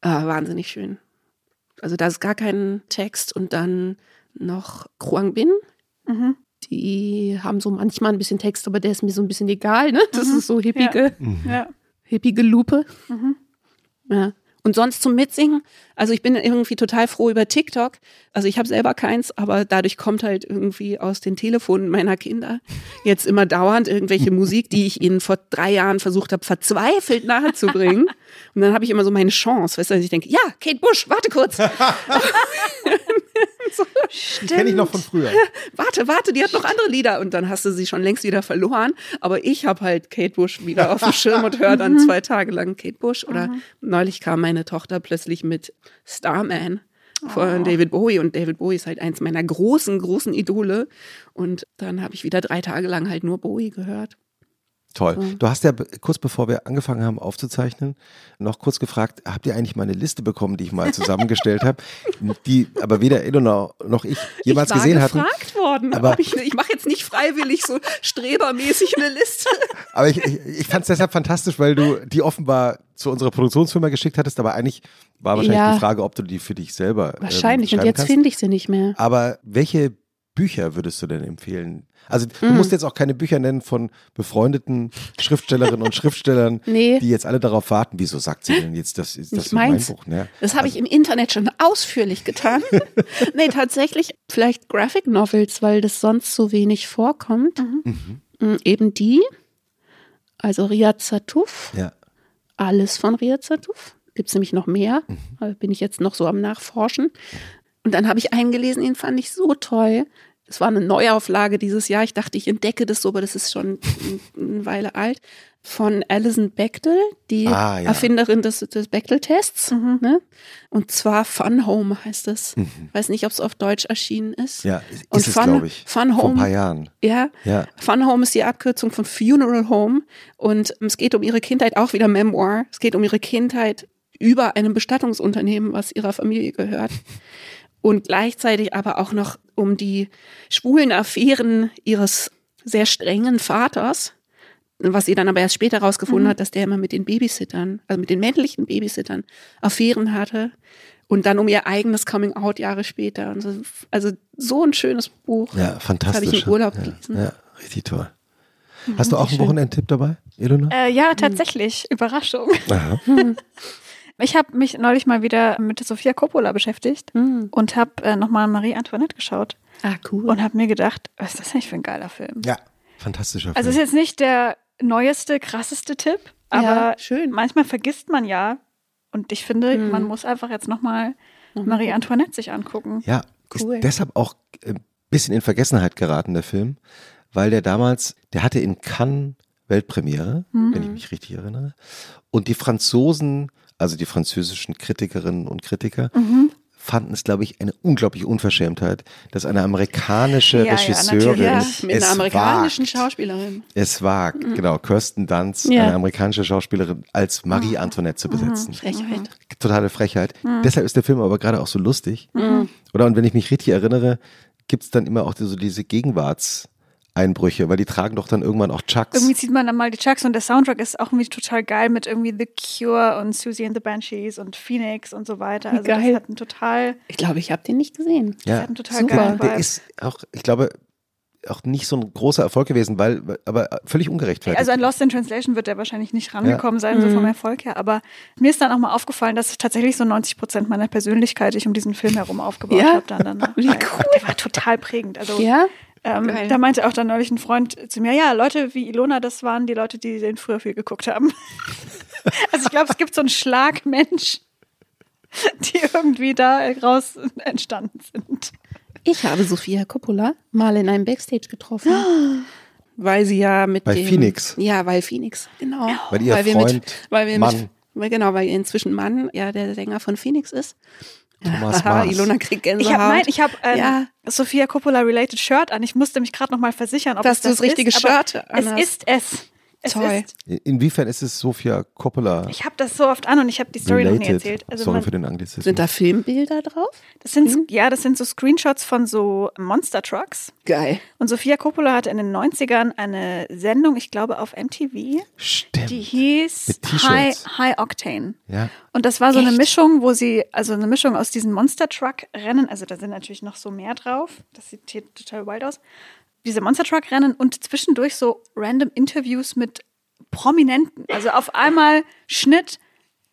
ah, wahnsinnig schön. Also da ist gar kein Text und dann noch Kruang Bin. Mhm. Die haben so manchmal ein bisschen Text, aber der ist mir so ein bisschen egal, ne? Das mhm. ist so hippige, ja. hippige Lupe. Mhm. Ja. Und sonst zum Mitsingen, also ich bin irgendwie total froh über TikTok. Also ich habe selber keins, aber dadurch kommt halt irgendwie aus den Telefonen meiner Kinder jetzt immer dauernd irgendwelche Musik, die ich ihnen vor drei Jahren versucht habe, verzweifelt nahezubringen. Und dann habe ich immer so meine Chance, weißt du, dass ich denke, ja, Kate Bush, warte kurz. so. Die kenne ich noch von früher. warte, warte, die hat noch andere Lieder und dann hast du sie schon längst wieder verloren. Aber ich habe halt Kate Bush wieder auf dem Schirm und höre dann mhm. zwei Tage lang Kate Bush. Oder neulich kam meine Tochter plötzlich mit Starman von oh. David Bowie und David Bowie ist halt eins meiner großen, großen Idole. Und dann habe ich wieder drei Tage lang halt nur Bowie gehört. Toll. So. Du hast ja kurz bevor wir angefangen haben aufzuzeichnen, noch kurz gefragt, habt ihr eigentlich mal eine Liste bekommen, die ich mal zusammengestellt habe, die aber weder Elona noch ich jemals ich war gesehen hatten. gefragt worden, aber ich, ich mache jetzt nicht freiwillig so strebermäßig eine Liste. aber ich, ich, ich fand es deshalb fantastisch, weil du die offenbar zu unserer Produktionsfirma geschickt hattest, aber eigentlich war wahrscheinlich ja, die Frage, ob du die für dich selber ähm, Wahrscheinlich, ähm, und jetzt finde ich sie nicht mehr. Aber welche Bücher würdest du denn empfehlen, also du mm. musst jetzt auch keine Bücher nennen von befreundeten Schriftstellerinnen und Schriftstellern, nee. die jetzt alle darauf warten. Wieso sagt sie denn jetzt, das ist das mein Buch? Ne? Das habe also, ich im Internet schon ausführlich getan. nee, tatsächlich vielleicht Graphic Novels, weil das sonst so wenig vorkommt. Mhm. Mhm. Eben die, also Riyad Satuf. Ja. Alles von Riyad Satuf. Gibt es nämlich noch mehr. Mhm. bin ich jetzt noch so am Nachforschen. Und dann habe ich einen gelesen, den fand ich so toll. Es war eine Neuauflage dieses Jahr. Ich dachte, ich entdecke das so, aber das ist schon eine Weile alt. Von Alison Bechtel, die ah, ja. Erfinderin des, des Bechtel-Tests. Mhm. Ne? Und zwar Fun Home heißt es. Mhm. Weiß nicht, ob es auf Deutsch erschienen ist. Ja, ist Und es, glaube ich. Fun Home, Vor ein paar Jahren. Ja, ja. Fun Home ist die Abkürzung von Funeral Home. Und es geht um ihre Kindheit, auch wieder Memoir. Es geht um ihre Kindheit über einem Bestattungsunternehmen, was ihrer Familie gehört und gleichzeitig aber auch noch um die schwulen Affären ihres sehr strengen Vaters, was sie dann aber erst später herausgefunden mhm. hat, dass der immer mit den Babysittern, also mit den männlichen Babysittern Affären hatte und dann um ihr eigenes Coming Out Jahre später. So, also so ein schönes Buch. Ja, fantastisch. Habe ich im Urlaub gelesen. Ja, richtig toll. Hast du auch einen Wochenendtipp dabei, Elona? Äh, ja, tatsächlich. Mhm. Überraschung. Aha. Ich habe mich neulich mal wieder mit Sofia Coppola beschäftigt mhm. und habe äh, nochmal Marie Antoinette geschaut. Ah, cool. Und habe mir gedacht, was ist das eigentlich für ein geiler Film? Ja. Fantastischer Film. Also es ist jetzt nicht der neueste, krasseste Tipp, aber Ja, schön. manchmal vergisst man ja. Und ich finde, Hm. man muss einfach jetzt nochmal Noch mal Marie. Antoinette sich angucken. Ja, Cool. ist deshalb auch ein bisschen in Vergessenheit geraten, der Film, weil der damals, der hatte in Cannes Weltpremiere, Mhm. wenn ich mich richtig erinnere. Und die Franzosen, also die französischen Kritikerinnen und Kritiker, Mhm. fanden es, glaube ich, eine unglaubliche Unverschämtheit, dass eine amerikanische Ja, Regisseurin. Ja, mit es einer amerikanischen wagt, Schauspielerin. es wagt, genau, Kirsten Dunst, Ja. eine amerikanische Schauspielerin, als Marie Antoinette zu besetzen. Frechheit. Totale Frechheit. Mhm. Deshalb ist der Film aber gerade auch so lustig. Oder und wenn ich mich richtig erinnere, gibt es dann immer auch so diese Gegenwartseinbrüche, weil die tragen doch dann irgendwann auch Chucks. Irgendwie sieht man dann mal die Chucks und der Soundtrack ist auch irgendwie total geil mit irgendwie The Cure und Susie and the Banshees und Phoenix und so weiter. Also Geil. das hat einen total, Ich glaube, ich habe den nicht gesehen. ja, hat einen total super. geilen der ist auch, ich glaube, auch nicht so ein großer Erfolg gewesen, weil, aber völlig ungerechtfertigt. Also an Lost in Translation wird der wahrscheinlich nicht rangekommen sein, Mhm. so vom Erfolg her. Aber mir ist dann auch mal aufgefallen, dass tatsächlich so 90 Prozent meiner Persönlichkeit ich um diesen Film herum aufgebaut Ja? habe. Dann danach. Wie Weil cool. Der war total prägend. Also Ja? Ähm, da meinte auch dann neulich ein Freund zu mir, ja, Leute wie Ilona, das waren die Leute, die den früher viel geguckt haben. also ich glaube, es gibt so einen Schlag Mensch, die irgendwie da raus entstanden sind. Ich habe Sophia Coppola mal in einem Backstage getroffen. Weil sie ja mit Bei dem, Phoenix. Ja, weil Phoenix, genau. Weil ihr wir Freund, mit, weil wir Mann. Mit, weil, genau, weil inzwischen Mann ja der Sänger von Phoenix ist. Thomas Maas. Ilona kriegt Ich Gänsehaut. habe mein, ich habe ähm, Ja. Sophia Coppola related Shirt an. Ich musste mich gerade noch mal versichern, ob Dass es du das das richtige ist, Shirt Es anhast. ist es. Es Toll. ist. Inwiefern ist es Sophia Coppola Ich habe das so oft an und ich habe die Story noch nie related? erzählt. Also Sorry man, für den Anglizismus. Sind da Filmbilder drauf? das sind ja, das sind so Screenshots von so Monster Trucks. Geil. Und Sophia Coppola hatte in den 90ern eine Sendung, ich glaube auf MTV, Stimmt. die hieß. High, High Octane. ja. Und das war so eine Echt? Mischung, wo sie, also eine Mischung aus diesen Monster Truck Rennen, also da sind natürlich noch so mehr drauf. Das sieht hier total wild aus. Diese Monster Truck Rennen und zwischendurch so random Interviews mit Prominenten. Also auf einmal Schnitt,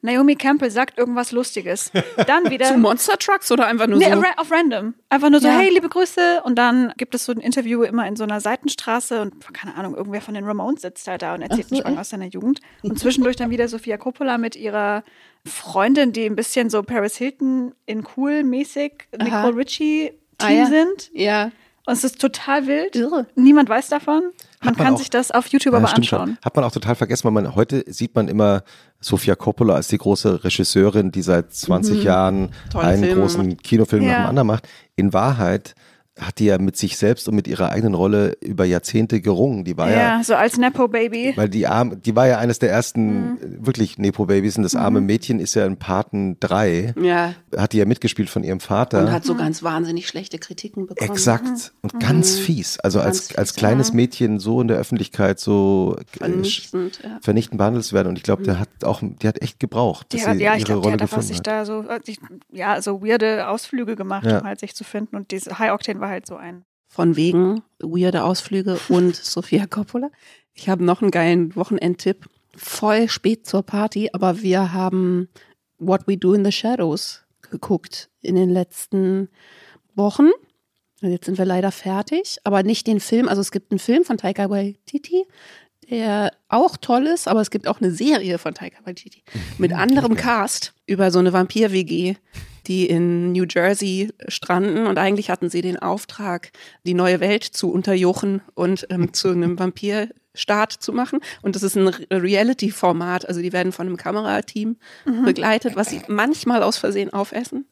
Naomi Campbell sagt irgendwas Lustiges. Dann wieder. Zu Monster Trucks oder einfach nur Nee, so? auf random. Einfach nur so, Ja. hey, liebe Grüße. Und dann gibt es so ein Interview immer in so einer Seitenstraße und keine Ahnung, irgendwer von den Ramones sitzt halt da und erzählt einen Schwang aus seiner Jugend. Und zwischendurch dann wieder Sophia Coppola mit ihrer Freundin, die ein bisschen so Paris Hilton in cool mäßig. Nicole Richie Team Ah, ja. sind. Ja. Und es ist total wild. Irre. Niemand weiß davon. Man, man kann auch- sich das auf YouTube Ja, aber anschauen. schon. Hat man auch total vergessen, weil man heute sieht man immer Sofia Coppola als die große Regisseurin, die seit 20 Jahren Mhm. Tolle einen Filme großen. Kinofilm nach Ja. dem anderen macht. In Wahrheit hat die ja mit sich selbst und mit ihrer eigenen Rolle über Jahrzehnte gerungen. Die war ja, Ja, so als Nepo-Baby. weil die arm, die war ja eines der ersten Mhm. äh, wirklich Nepo-Babys und das arme Mädchen ist ja in Paten 3, Ja. hat die ja mitgespielt von ihrem Vater. Und hat so ganz wahnsinnig schlechte Kritiken bekommen. Exakt. Und ganz fies. Also als, Ganz als fies, kleines Mädchen so in der Öffentlichkeit so äh, Vernichtend, ja. vernichtend behandelt zu werden. Und ich glaube, der hat auch, die hat echt gebraucht, Die dass hat, sie ja, ihre ich glaube, die Rolle hat einfach sich hat. da so, äh, ja, so weirde Ausflüge gemacht, Ja. um halt sich zu finden. Und diese High Octane war halt so ein. Von wegen weirde Ausflüge und Sophia Coppola. Ich habe noch einen geilen Wochenendtipp. Voll spät zur Party, aber wir haben What We Do in the Shadows geguckt in den letzten Wochen. Jetzt sind wir leider fertig, aber nicht den Film. Also es gibt einen Film von Taika Waititi, der auch toll ist, aber es gibt auch eine Serie von Taika Waititi mit anderem Cast über so eine Vampir-WG, die in New Jersey stranden. Und eigentlich hatten sie den Auftrag, die neue Welt zu unterjochen und ähm, zu einem Vampirstaat zu machen. Und das ist ein Re- Reality-Format, also die werden von einem Kamerateam begleitet, was sie manchmal aus Versehen aufessen,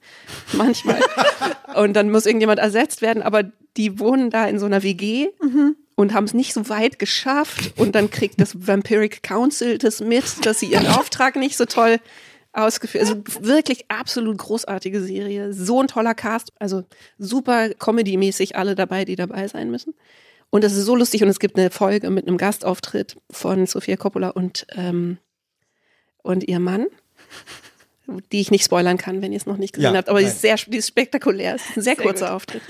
manchmal. und dann muss irgendjemand ersetzt werden, aber die wohnen da in so einer WG und haben es nicht so weit geschafft und dann kriegt das Vampiric Council das mit, dass sie ihren Auftrag nicht so toll ausgeführt. Also wirklich absolut großartige Serie, so ein toller Cast, also super Comedy-mäßig alle dabei, die dabei sein müssen. Und das ist so lustig und es gibt eine Folge mit einem Gastauftritt von Sofia Coppola und ähm, und ihr Mann, die ich nicht spoilern kann, wenn ihr es noch nicht gesehen Ja, habt, aber die ist sehr, die ist spektakulär. Ist ein sehr, Sehr kurzer gut. Auftritt.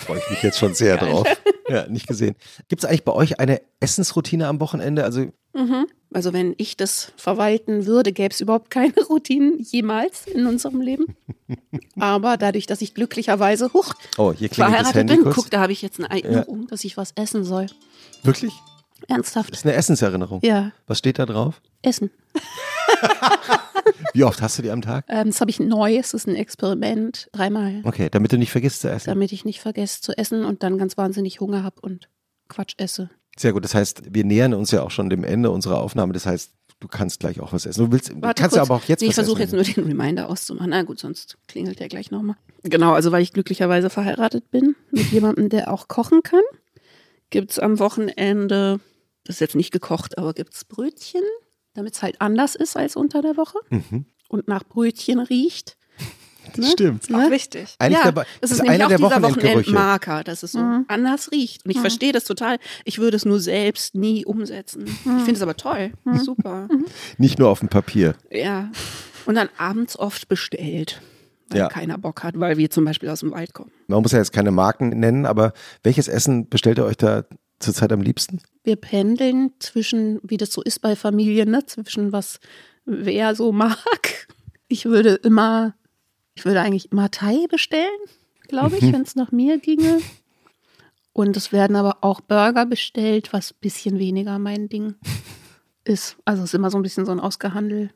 Freue ich mich jetzt schon sehr drauf. Ja, nicht gesehen. Gibt es eigentlich bei euch eine Essensroutine am Wochenende? Also Mhm. Also wenn ich das verwalten würde, gäbe es überhaupt keine Routinen jemals in unserem Leben. Aber dadurch, dass ich glücklicherweise hoch Oh, verheiratet bin, guck, da habe ich jetzt eine Erinnerung, dass ich was essen soll. Wirklich? Ernsthaft. Das ist eine Essenserinnerung. Ja, Was steht da drauf? Essen. Wie oft hast du die am Tag? Ähm, das habe ich neu, es ist ein Experiment, dreimal, Okay, damit du nicht vergisst zu essen. damit ich nicht vergesse zu essen und dann ganz wahnsinnig Hunger habe und Quatsch esse. Sehr gut. Das heißt, wir nähern uns ja auch schon dem Ende unserer Aufnahme. Das heißt, du kannst gleich auch was essen. Du willst, Warte kannst ja kurz. aber auch jetzt nee, Ich versuche jetzt nur den Reminder auszumachen. Na gut, sonst klingelt der gleich nochmal. Genau, also weil ich glücklicherweise verheiratet bin mit jemandem, der auch kochen kann, gibt es am Wochenende, das ist jetzt nicht gekocht, aber gibt es Brötchen, damit es halt anders ist als unter der Woche Mhm. und nach Brötchen riecht. Ne? Stimmt. Auch Ne? wichtig. Eigentlich ja, der, das ist, ist nämlich einer auch der dieser. Wochenendmarker, dass es so anders riecht. Und ich verstehe das total. Ich würde es nur selbst nie umsetzen. Ich finde es aber toll. Super. Nicht nur auf dem Papier. Ja. Und dann abends oft bestellt, weil Ja. keiner Bock hat, weil wir zum Beispiel aus dem Wald kommen. Man muss ja jetzt keine Marken nennen, aber welches Essen bestellt ihr euch da zurzeit am liebsten? Wir pendeln zwischen, wie das so ist bei Familien, ne? zwischen was wer so mag. Ich würde immer, ich würde eigentlich immer Thai bestellen, glaube ich, wenn es nach mir ginge. Und es werden aber auch Burger bestellt, was ein bisschen weniger mein Ding ist. Also es ist immer so ein bisschen so ein Ausgehandel.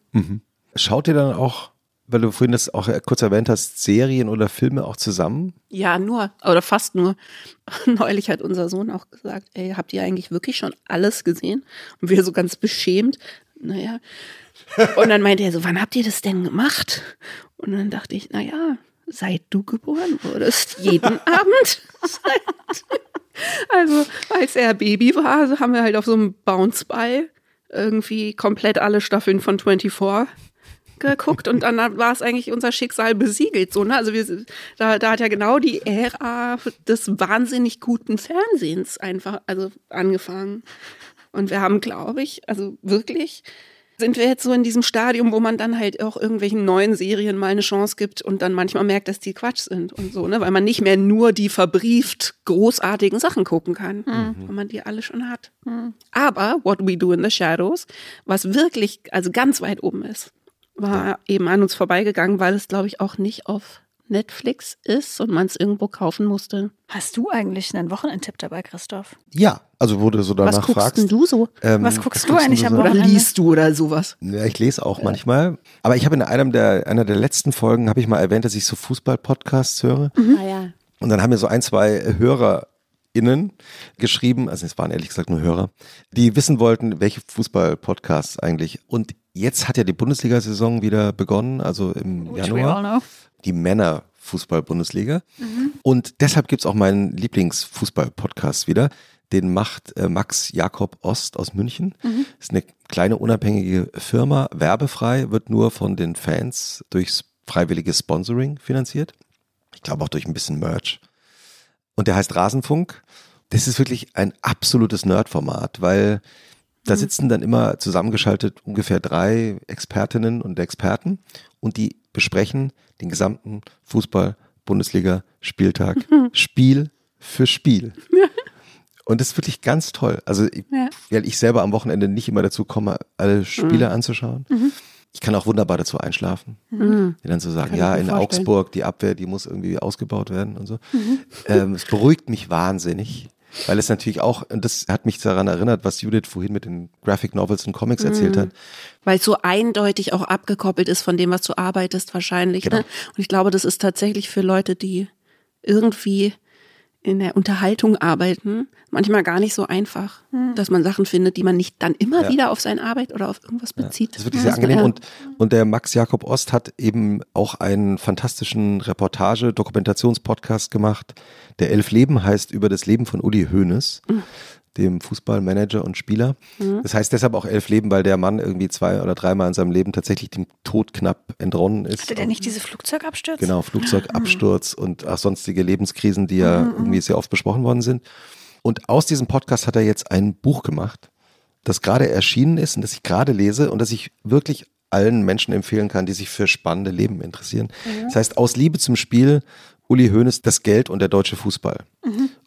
Schaut ihr dann auch, weil du vorhin das auch kurz erwähnt hast, Serien oder Filme auch zusammen? Ja, nur, oder fast nur. Neulich hat unser Sohn auch gesagt, ey, habt ihr eigentlich wirklich schon alles gesehen? Und wir so ganz beschämt, naja. Und dann meinte er so, wann habt ihr das denn gemacht? Und dann dachte ich, naja, seit du geboren wurdest, jeden Abend. also, als er Baby war, haben wir halt auf so einem Bounceball irgendwie komplett alle Staffeln von 24 geguckt und dann war es eigentlich unser Schicksal besiegelt. So, ne? Also wir, da, da hat ja genau die Ära des wahnsinnig guten Fernsehens einfach also angefangen. Und wir haben, glaube ich, also wirklich sind wir jetzt so in diesem Stadium, wo man dann halt auch irgendwelchen neuen Serien mal eine Chance gibt und dann manchmal merkt, dass die Quatsch sind und so, ne? Weil man nicht mehr nur die verbrieft großartigen Sachen gucken kann, weil man die alle schon hat. Aber What We Do in the Shadows, was wirklich, also ganz weit oben ist, war eben an uns vorbeigegangen, weil es, glaube ich, auch nicht auf Netflix ist und man es irgendwo kaufen musste. Hast du eigentlich einen Wochenendtipp dabei, Christoph? Ja, also du so danach Was guckst fragst. denn du so? ähm, Was guckst du eigentlich am so? Oder Wochenende? liest du oder sowas? Ja, ich lese auch manchmal. Aber ich habe in einem der, einer der letzten Folgen, habe ich mal erwähnt, dass ich so Fußball-Podcasts höre. Naja. Und dann haben mir so ein, zwei HörerInnen geschrieben, also es waren ehrlich gesagt nur Hörer, die wissen wollten, welche Fußball-Podcasts eigentlich. Und jetzt hat ja die Bundesliga-Saison wieder begonnen, also im Which Januar. Die Männer-Fußball-Bundesliga. Und deshalb gibt's auch meinen Lieblings-Fußball-Podcast wieder. Den macht äh, Max Jakob Ost aus München. Ist eine kleine unabhängige Firma, werbefrei, wird nur von den Fans durchs freiwillige Sponsoring finanziert. Ich glaube auch durch ein bisschen Merch. Und der heißt Rasenfunk. Das ist wirklich ein absolutes Nerdformat, weil da sitzen dann immer zusammengeschaltet ungefähr drei Expertinnen und Experten und die besprechen den gesamten Fußball-Bundesliga-Spieltag Spiel für Spiel. Und das ist wirklich ganz toll. Also, ich, Ja. weil ich selber am Wochenende nicht immer dazu komme, alle Spiele anzuschauen. Ich kann auch wunderbar dazu einschlafen. Mhm. Die dann so sagen, Kann ja, in vorstellen. Augsburg, die Abwehr, die muss irgendwie ausgebaut werden und so. Mhm. Ähm, es beruhigt mich wahnsinnig, weil es natürlich auch, und das hat mich daran erinnert, was Judith vorhin mit den Graphic Novels und Comics erzählt hat. Weil es so eindeutig auch abgekoppelt ist von dem, was du arbeitest wahrscheinlich. Genau. Ne? Und ich glaube, das ist tatsächlich für Leute, die irgendwie in der Unterhaltung arbeiten, manchmal gar nicht so einfach, dass man Sachen findet, die man nicht dann immer Ja. wieder auf seine Arbeit oder auf irgendwas bezieht. Das ist wirklich sehr Ja. angenehm. Und, und der Max Jakob Ost hat eben auch einen fantastischen Reportage-Dokumentationspodcast gemacht. Der Elf Leben heißt über das Leben von Uli Hoeneß, dem Fußballmanager und Spieler. Das heißt deshalb auch Elf Leben, weil der Mann irgendwie zwei oder dreimal in seinem Leben tatsächlich dem Tod knapp entronnen ist. Hatte der nicht diese Flugzeugabstürze? Genau, Flugzeugabsturz und auch sonstige Lebenskrisen, die ja irgendwie sehr oft besprochen worden sind. Und aus diesem Podcast hat er jetzt ein Buch gemacht, das gerade erschienen ist und das ich gerade lese und das ich wirklich allen Menschen empfehlen kann, die sich für spannende Leben interessieren. Das heißt, aus Liebe zum Spiel Uli Hoeneß, das Geld und der deutsche Fußball.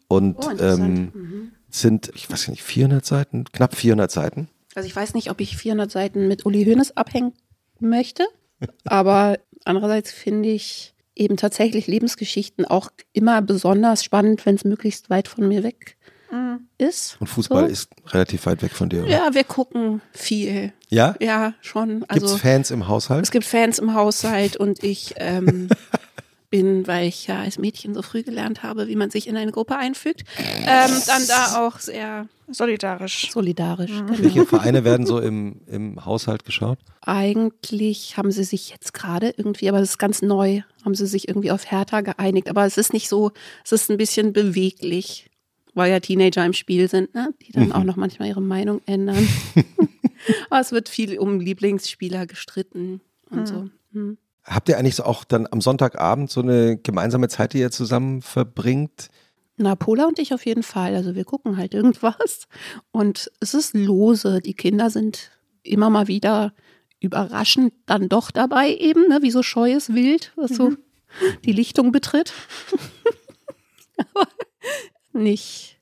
Und Oh, ähm, Mhm. Sind, ich weiß nicht, 400 Seiten, knapp 400 Seiten. Also ich weiß nicht, ob ich 400 Seiten mit Uli Hoeneß abhängen möchte, aber andererseits finde ich eben tatsächlich Lebensgeschichten auch immer besonders spannend, wenn es möglichst weit von mir weg ist. Und Fußball So. ist relativ weit weg von dir. oder? Ja, wir gucken viel. Ja? Ja, schon. Gibt Also es Fans im Haushalt? es gibt Fans im Haushalt und ich ähm, bin, weil ich ja als Mädchen so früh gelernt habe, wie man sich in eine Gruppe einfügt, ähm, dann da auch sehr Solidarisch. solidarisch. Genau. Welche Vereine werden so im, im Haushalt geschaut? Eigentlich haben sie sich jetzt gerade irgendwie, aber das ist ganz neu, haben sie sich irgendwie auf Hertha geeinigt. Aber es ist nicht so, es ist ein bisschen beweglich, weil ja Teenager im Spiel sind, ne? die dann auch noch manchmal ihre Meinung ändern. aber es wird viel um Lieblingsspieler gestritten und so. Habt ihr eigentlich so auch dann am Sonntagabend so eine gemeinsame Zeit, die ihr zusammen verbringt? Na, Pola und ich auf jeden Fall. Also wir gucken halt irgendwas. Und es ist lose. Die Kinder sind immer mal wieder überraschend dann doch dabei eben, ne? wie so scheues Wild, was so die Lichtung betritt. Aber nicht,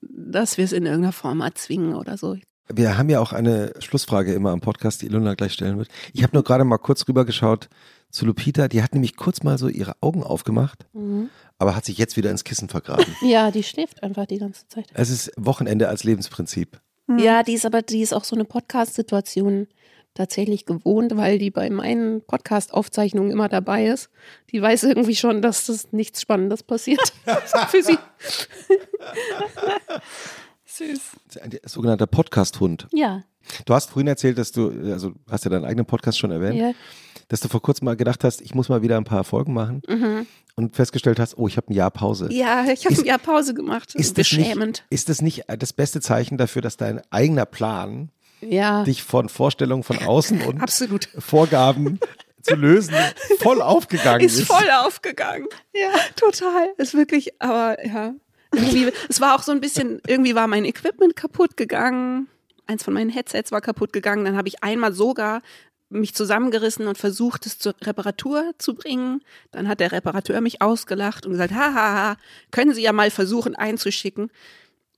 dass wir es in irgendeiner Form erzwingen oder so. Wir haben ja auch eine Schlussfrage immer am Podcast, die Ilona gleich stellen wird. Ich habe nur gerade mal kurz rübergeschaut zu Lupita. Die hat nämlich kurz mal so ihre Augen aufgemacht, aber hat sich jetzt wieder ins Kissen vergraben. Ja, die schläft einfach die ganze Zeit. es ist Wochenende als Lebensprinzip. Ja, die ist aber, die ist auch so eine Podcast-Situation tatsächlich gewohnt, weil die bei meinen Podcast-Aufzeichnungen immer dabei ist. Die weiß irgendwie schon, dass das nichts Spannendes passiert für sie. Süß. Ein sogenannter Podcast-Hund. Ja, Du hast vorhin erzählt, dass du, also hast ja deinen eigenen Podcast schon erwähnt, ja. Dass du vor kurzem mal gedacht hast, ich muss mal wieder ein paar Folgen machen und festgestellt hast, oh, ich habe ein Jahr Pause. Mhm. ja ich habe ein Jahr Pause gemacht. Ist das, nicht, Beschämend. ist das nicht das beste Zeichen dafür, dass dein eigener Plan, Ja, dich von Vorstellungen von außen und absolut. Vorgaben zu lösen, voll aufgegangen ist? Ist voll aufgegangen. Ja, total. Ist wirklich, aber ja. Irgendwie, es war auch so ein bisschen, irgendwie war mein Equipment kaputt gegangen. Eins von meinen Headsets war kaputt gegangen. Dann habe ich einmal sogar mich zusammengerissen und versucht, es zur Reparatur zu bringen. Dann hat der Reparateur mich ausgelacht und gesagt, haha, können Sie ja mal versuchen einzuschicken.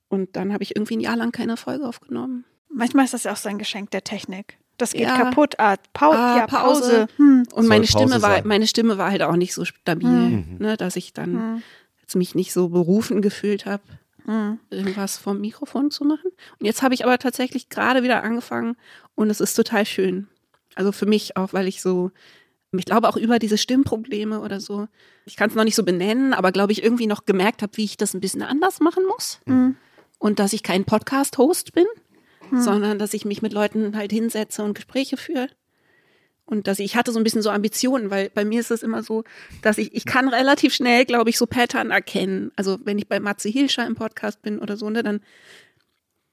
Und dann habe ich irgendwie ein Jahr lang keine Folge aufgenommen. Manchmal ist das ja auch so ein Geschenk der Technik. Das geht Ja. kaputt. Ah, Pau Ah, ja, Pause. Pause. Hm. Und Soll meine Pause Stimme war, sein. meine Stimme war halt auch nicht so stabil, Mhm. ne, dass ich dann Hm. jetzt mich nicht so berufen gefühlt habe, Hm. irgendwas vom Mikrofon zu machen. Und jetzt habe ich aber tatsächlich gerade wieder angefangen und es ist total schön. Also für mich auch, weil ich so, ich glaube auch über diese Stimmprobleme oder so, ich kann es noch nicht so benennen, aber glaube ich irgendwie noch gemerkt habe, wie ich das ein bisschen anders machen muss. Hm. Und dass ich kein Podcast-Host bin, sondern dass ich mich mit Leuten halt hinsetze und Gespräche führe. Und dass ich, ich hatte so ein bisschen so Ambitionen, weil bei mir ist es immer so, dass ich, ich kann relativ schnell, glaube ich, so Pattern erkennen. Also wenn ich bei Matze Hilscher im Podcast bin oder so, ne, dann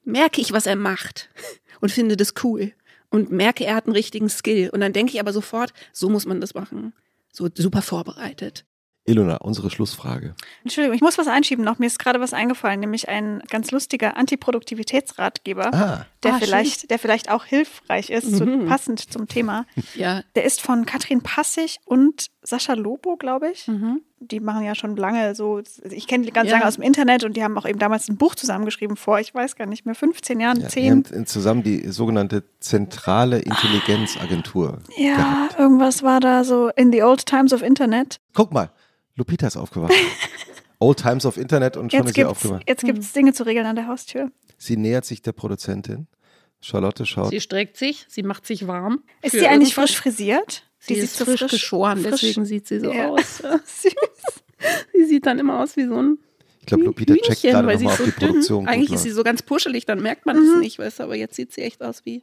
merke ich, was er macht und finde das cool und merke, er hat einen richtigen Skill. Und dann denke ich aber sofort, so muss man das machen. So super vorbereitet. Ilona, unsere Schlussfrage. Entschuldigung, ich muss was einschieben noch. Mir ist gerade was eingefallen, nämlich ein ganz lustiger Antiproduktivitätsratgeber, Ah, der, Ah, vielleicht, der vielleicht auch hilfreich ist, zu, Mhm. passend zum Thema. Ja. Der ist von Katrin Passig und Sascha Lobo, glaube ich. Mhm. Die machen ja schon lange so, ich kenne die ganz Ja. lange aus dem Internet und die haben auch eben damals ein Buch zusammengeschrieben vor, ich weiß gar nicht mehr, 15 Jahren, ja, wir 10. haben zusammen die sogenannte zentrale Intelligenzagentur. Ja, gehabt. irgendwas war da so in the old times of Internet. Guck mal, Lupita ist aufgewacht. Old Times of Internet und schon Jetzt ist sie aufgewacht. jetzt gibt's Dinge zu regeln an der Haustür. Sie nähert sich der Produzentin. Charlotte schaut. Sie streckt sich, sie macht sich warm. Ist sie eigentlich irgendwas. frisch frisiert? Sie Die ist so frisch, geschoren, frisch- deswegen sieht sie so Ja. aus. Süß. Sie sieht dann immer aus wie so ein Ich glaube, Lupita checkt Hühnchen, gerade weil sie nochmal, so die Produktion dünn. gut Eigentlich ist sie so ganz puschelig, dann merkt man es nicht, weißt du, aber jetzt sieht sie echt aus wie.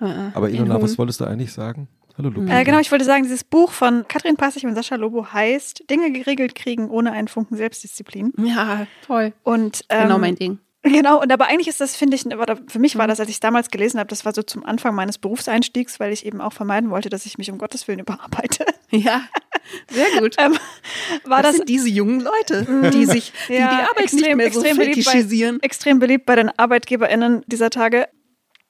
äh, Aber Ilona, was wolltest du eigentlich sagen? Hallo Lupita. Äh, genau, ich wollte sagen, dieses Buch von Katrin Passig und Sascha Lobo heißt Dinge geregelt kriegen ohne einen Funken Selbstdisziplin. Ja, toll. Und ähm, genau mein Ding. Genau, und aber eigentlich ist das, finde ich, oder für mich war das, als ich es damals gelesen habe, das war so zum Anfang meines Berufseinstiegs, weil ich eben auch vermeiden wollte, dass ich mich um Gottes Willen überarbeite. Ja, sehr gut. Ähm, war das das, sind diese jungen Leute, die sich die, Ja, die Arbeit extrem- nicht mehr so extrem beliebt bei- fetischisieren. extrem beliebt bei den ArbeitgeberInnen dieser Tage.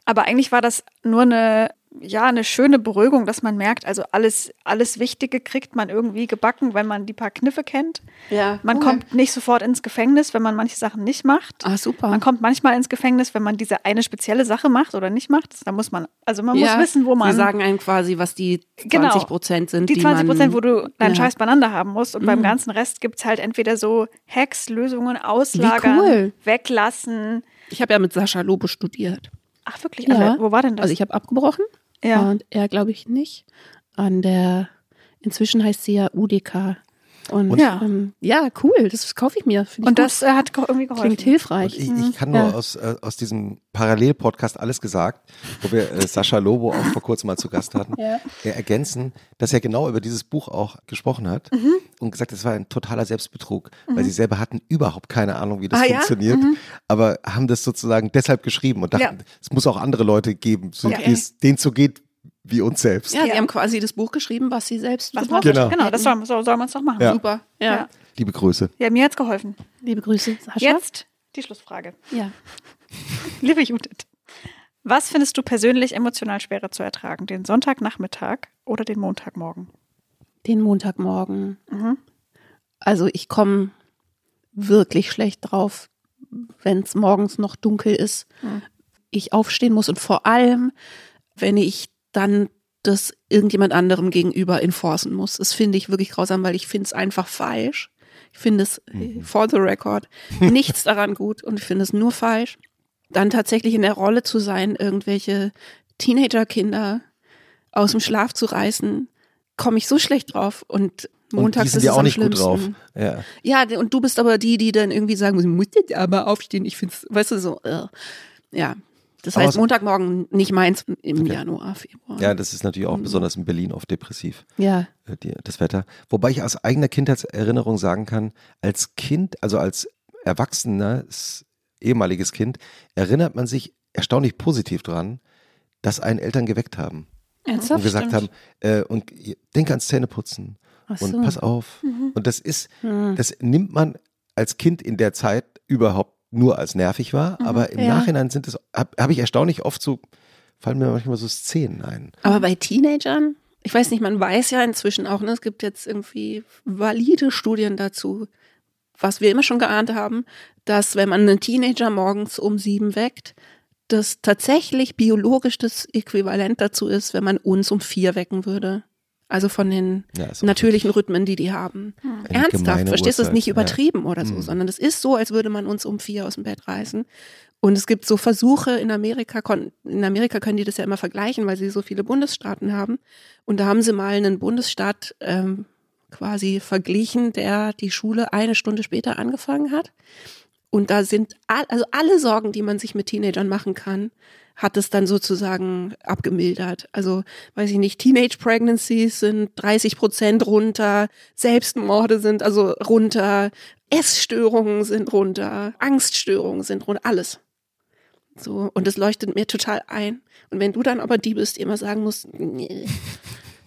Aber eigentlich war das nur eine ja, eine schöne Beruhigung, dass man merkt, also alles, alles Wichtige kriegt man irgendwie gebacken, wenn man die paar Kniffe kennt. Ja. Man kommt nicht sofort ins Gefängnis, wenn man manche Sachen nicht macht. Ah, super. Man kommt manchmal ins Gefängnis, wenn man diese eine spezielle Sache macht oder nicht macht. Da muss man, also man ja, muss wissen, wo man. Sie sagen einem quasi, was die 20 Genau. Prozent sind. die 20 Prozent, wo du deinen ja. Scheiß beieinander haben musst. Und beim Mhm. ganzen Rest gibt es halt entweder so Hacks, Lösungen, Auslagern, cool. weglassen. Ich habe ja mit Sascha Lobo studiert. Ach, wirklich? Ja. Also, wo war denn das? Also ich habe abgebrochen ja. und er glaube ich nicht. An der, inzwischen heißt sie ja UDK. Und, Und- ja. Ähm, ja, cool, das kaufe ich mir. Ich Und gut. das äh, hat ge- irgendwie geholfen. klingt hilfreich. Ich, ich kann nur Ja. aus, äh, aus diesem Parallel-Podcast alles gesagt, wo wir äh, Sascha Lobo auch vor kurzem mal zu Gast hatten, Ja. äh, ergänzen, dass er genau über dieses Buch auch gesprochen hat Mhm. und gesagt, es war ein totaler Selbstbetrug, weil sie selber hatten überhaupt keine Ahnung, wie das Ah, ja? funktioniert, aber haben das sozusagen deshalb geschrieben und dachten, Ja. es muss auch andere Leute geben, so, Okay. wie es denen so geht wie uns selbst. Ja, Ja. sie haben quasi das Buch geschrieben, was sie selbst Was gebraucht Genau. genau. das soll, so soll man es doch machen. Ja. Super. Ja. Ja. Liebe Grüße. Ja, mir hat's geholfen. Liebe Grüße, Sascha. Jetzt die Schlussfrage. Ja. Liebe Judith, was findest du persönlich emotional schwerer zu ertragen? Den Sonntagnachmittag oder den Montagmorgen? Den Montagmorgen. Mhm. Also ich komme wirklich schlecht drauf, wenn es morgens noch dunkel ist. Mhm. Ich aufstehen muss und vor allem, wenn ich dann das irgendjemand anderem gegenüber enforcen muss. Das finde ich wirklich grausam, weil ich finde es einfach falsch. Ich finde es, äh, for the record, nichts daran gut und ich finde es nur falsch. Dann tatsächlich in der Rolle zu sein, irgendwelche Teenagerkinder aus dem Schlaf zu reißen, komme ich so schlecht drauf. Und montags und die sind ist ja es auch am nicht gut schlimmsten. drauf. Ja. Ja, und du bist aber die, die dann irgendwie sagen, muss jetzt aber aufstehen. Ich finde es, weißt du, so, äh, ja. Das heißt, so- Montagmorgen nicht meins im Okay. Januar, Februar. ja, das ist natürlich Mhm. auch besonders in Berlin oft depressiv. ja. äh, das Wetter. Wobei ich aus eigener Kindheitserinnerung sagen kann, als Kind, also als erwachsenes, ehemaliges Kind, erinnert man sich erstaunlich positiv dran, dass einen Eltern geweckt haben Ernsthaft? und gesagt stimmt. haben, äh, und denk ans Zähneputzen Ach und so. pass auf. Mhm. Und das ist, Hm. das nimmt man als Kind in der Zeit überhaupt nur als nervig wahr, aber im ja. Nachhinein sind es, habe hab ich erstaunlich oft so, fallen mir manchmal so Szenen ein. Aber bei Teenagern, ich weiß nicht, man weiß ja inzwischen auch, ne, es gibt jetzt irgendwie valide Studien dazu, was wir immer schon geahnt haben, dass wenn man einen Teenager morgens um sieben weckt, das tatsächlich biologisch das Äquivalent dazu ist, wenn man uns um vier wecken würde. Also von den Ja, natürlichen Rhythmen, die die haben. eine Ernsthaft, verstehst du es nicht ja. übertrieben oder so, Mhm. sondern es ist so, als würde man uns um vier aus dem Bett reißen. Und es gibt so Versuche in Amerika, in Amerika können die das ja immer vergleichen, weil sie so viele Bundesstaaten haben. Und da haben sie mal einen Bundesstaat ähm, quasi verglichen, der die Schule eine Stunde später angefangen hat. Und da sind all, also alle Sorgen, die man sich mit Teenagern machen kann, hat es dann sozusagen abgemildert. Also, weiß ich nicht, Teenage Pregnancies sind 30 Prozent runter, Selbstmorde sind also runter, Essstörungen sind runter, Angststörungen sind runter, alles. So, und das leuchtet mir total ein. Und wenn du dann aber die bist, die immer sagen musst, nee,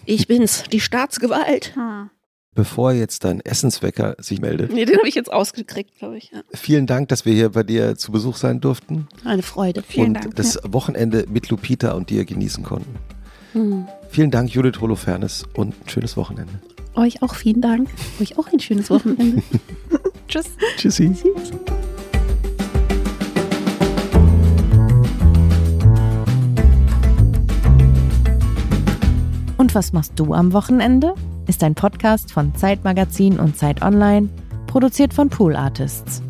ich bin's, die Staatsgewalt. Hm. Bevor jetzt dein Essenswecker sich meldet, Nee, den habe ich jetzt ausgekriegt, glaube ich. Ja. vielen Dank, dass wir hier bei dir zu Besuch sein durften. Eine Freude. Vielen und Dank. das Wochenende mit Lupita und dir genießen konnten. Hm. Vielen Dank, Judith Holofernes und ein schönes Wochenende. Euch auch vielen Dank. Euch auch ein schönes Wochenende. Tschüss. Tschüssi. Und was machst du am Wochenende? Ist ein Podcast von Zeitmagazin und Zeit Online, produziert von Pool Artists.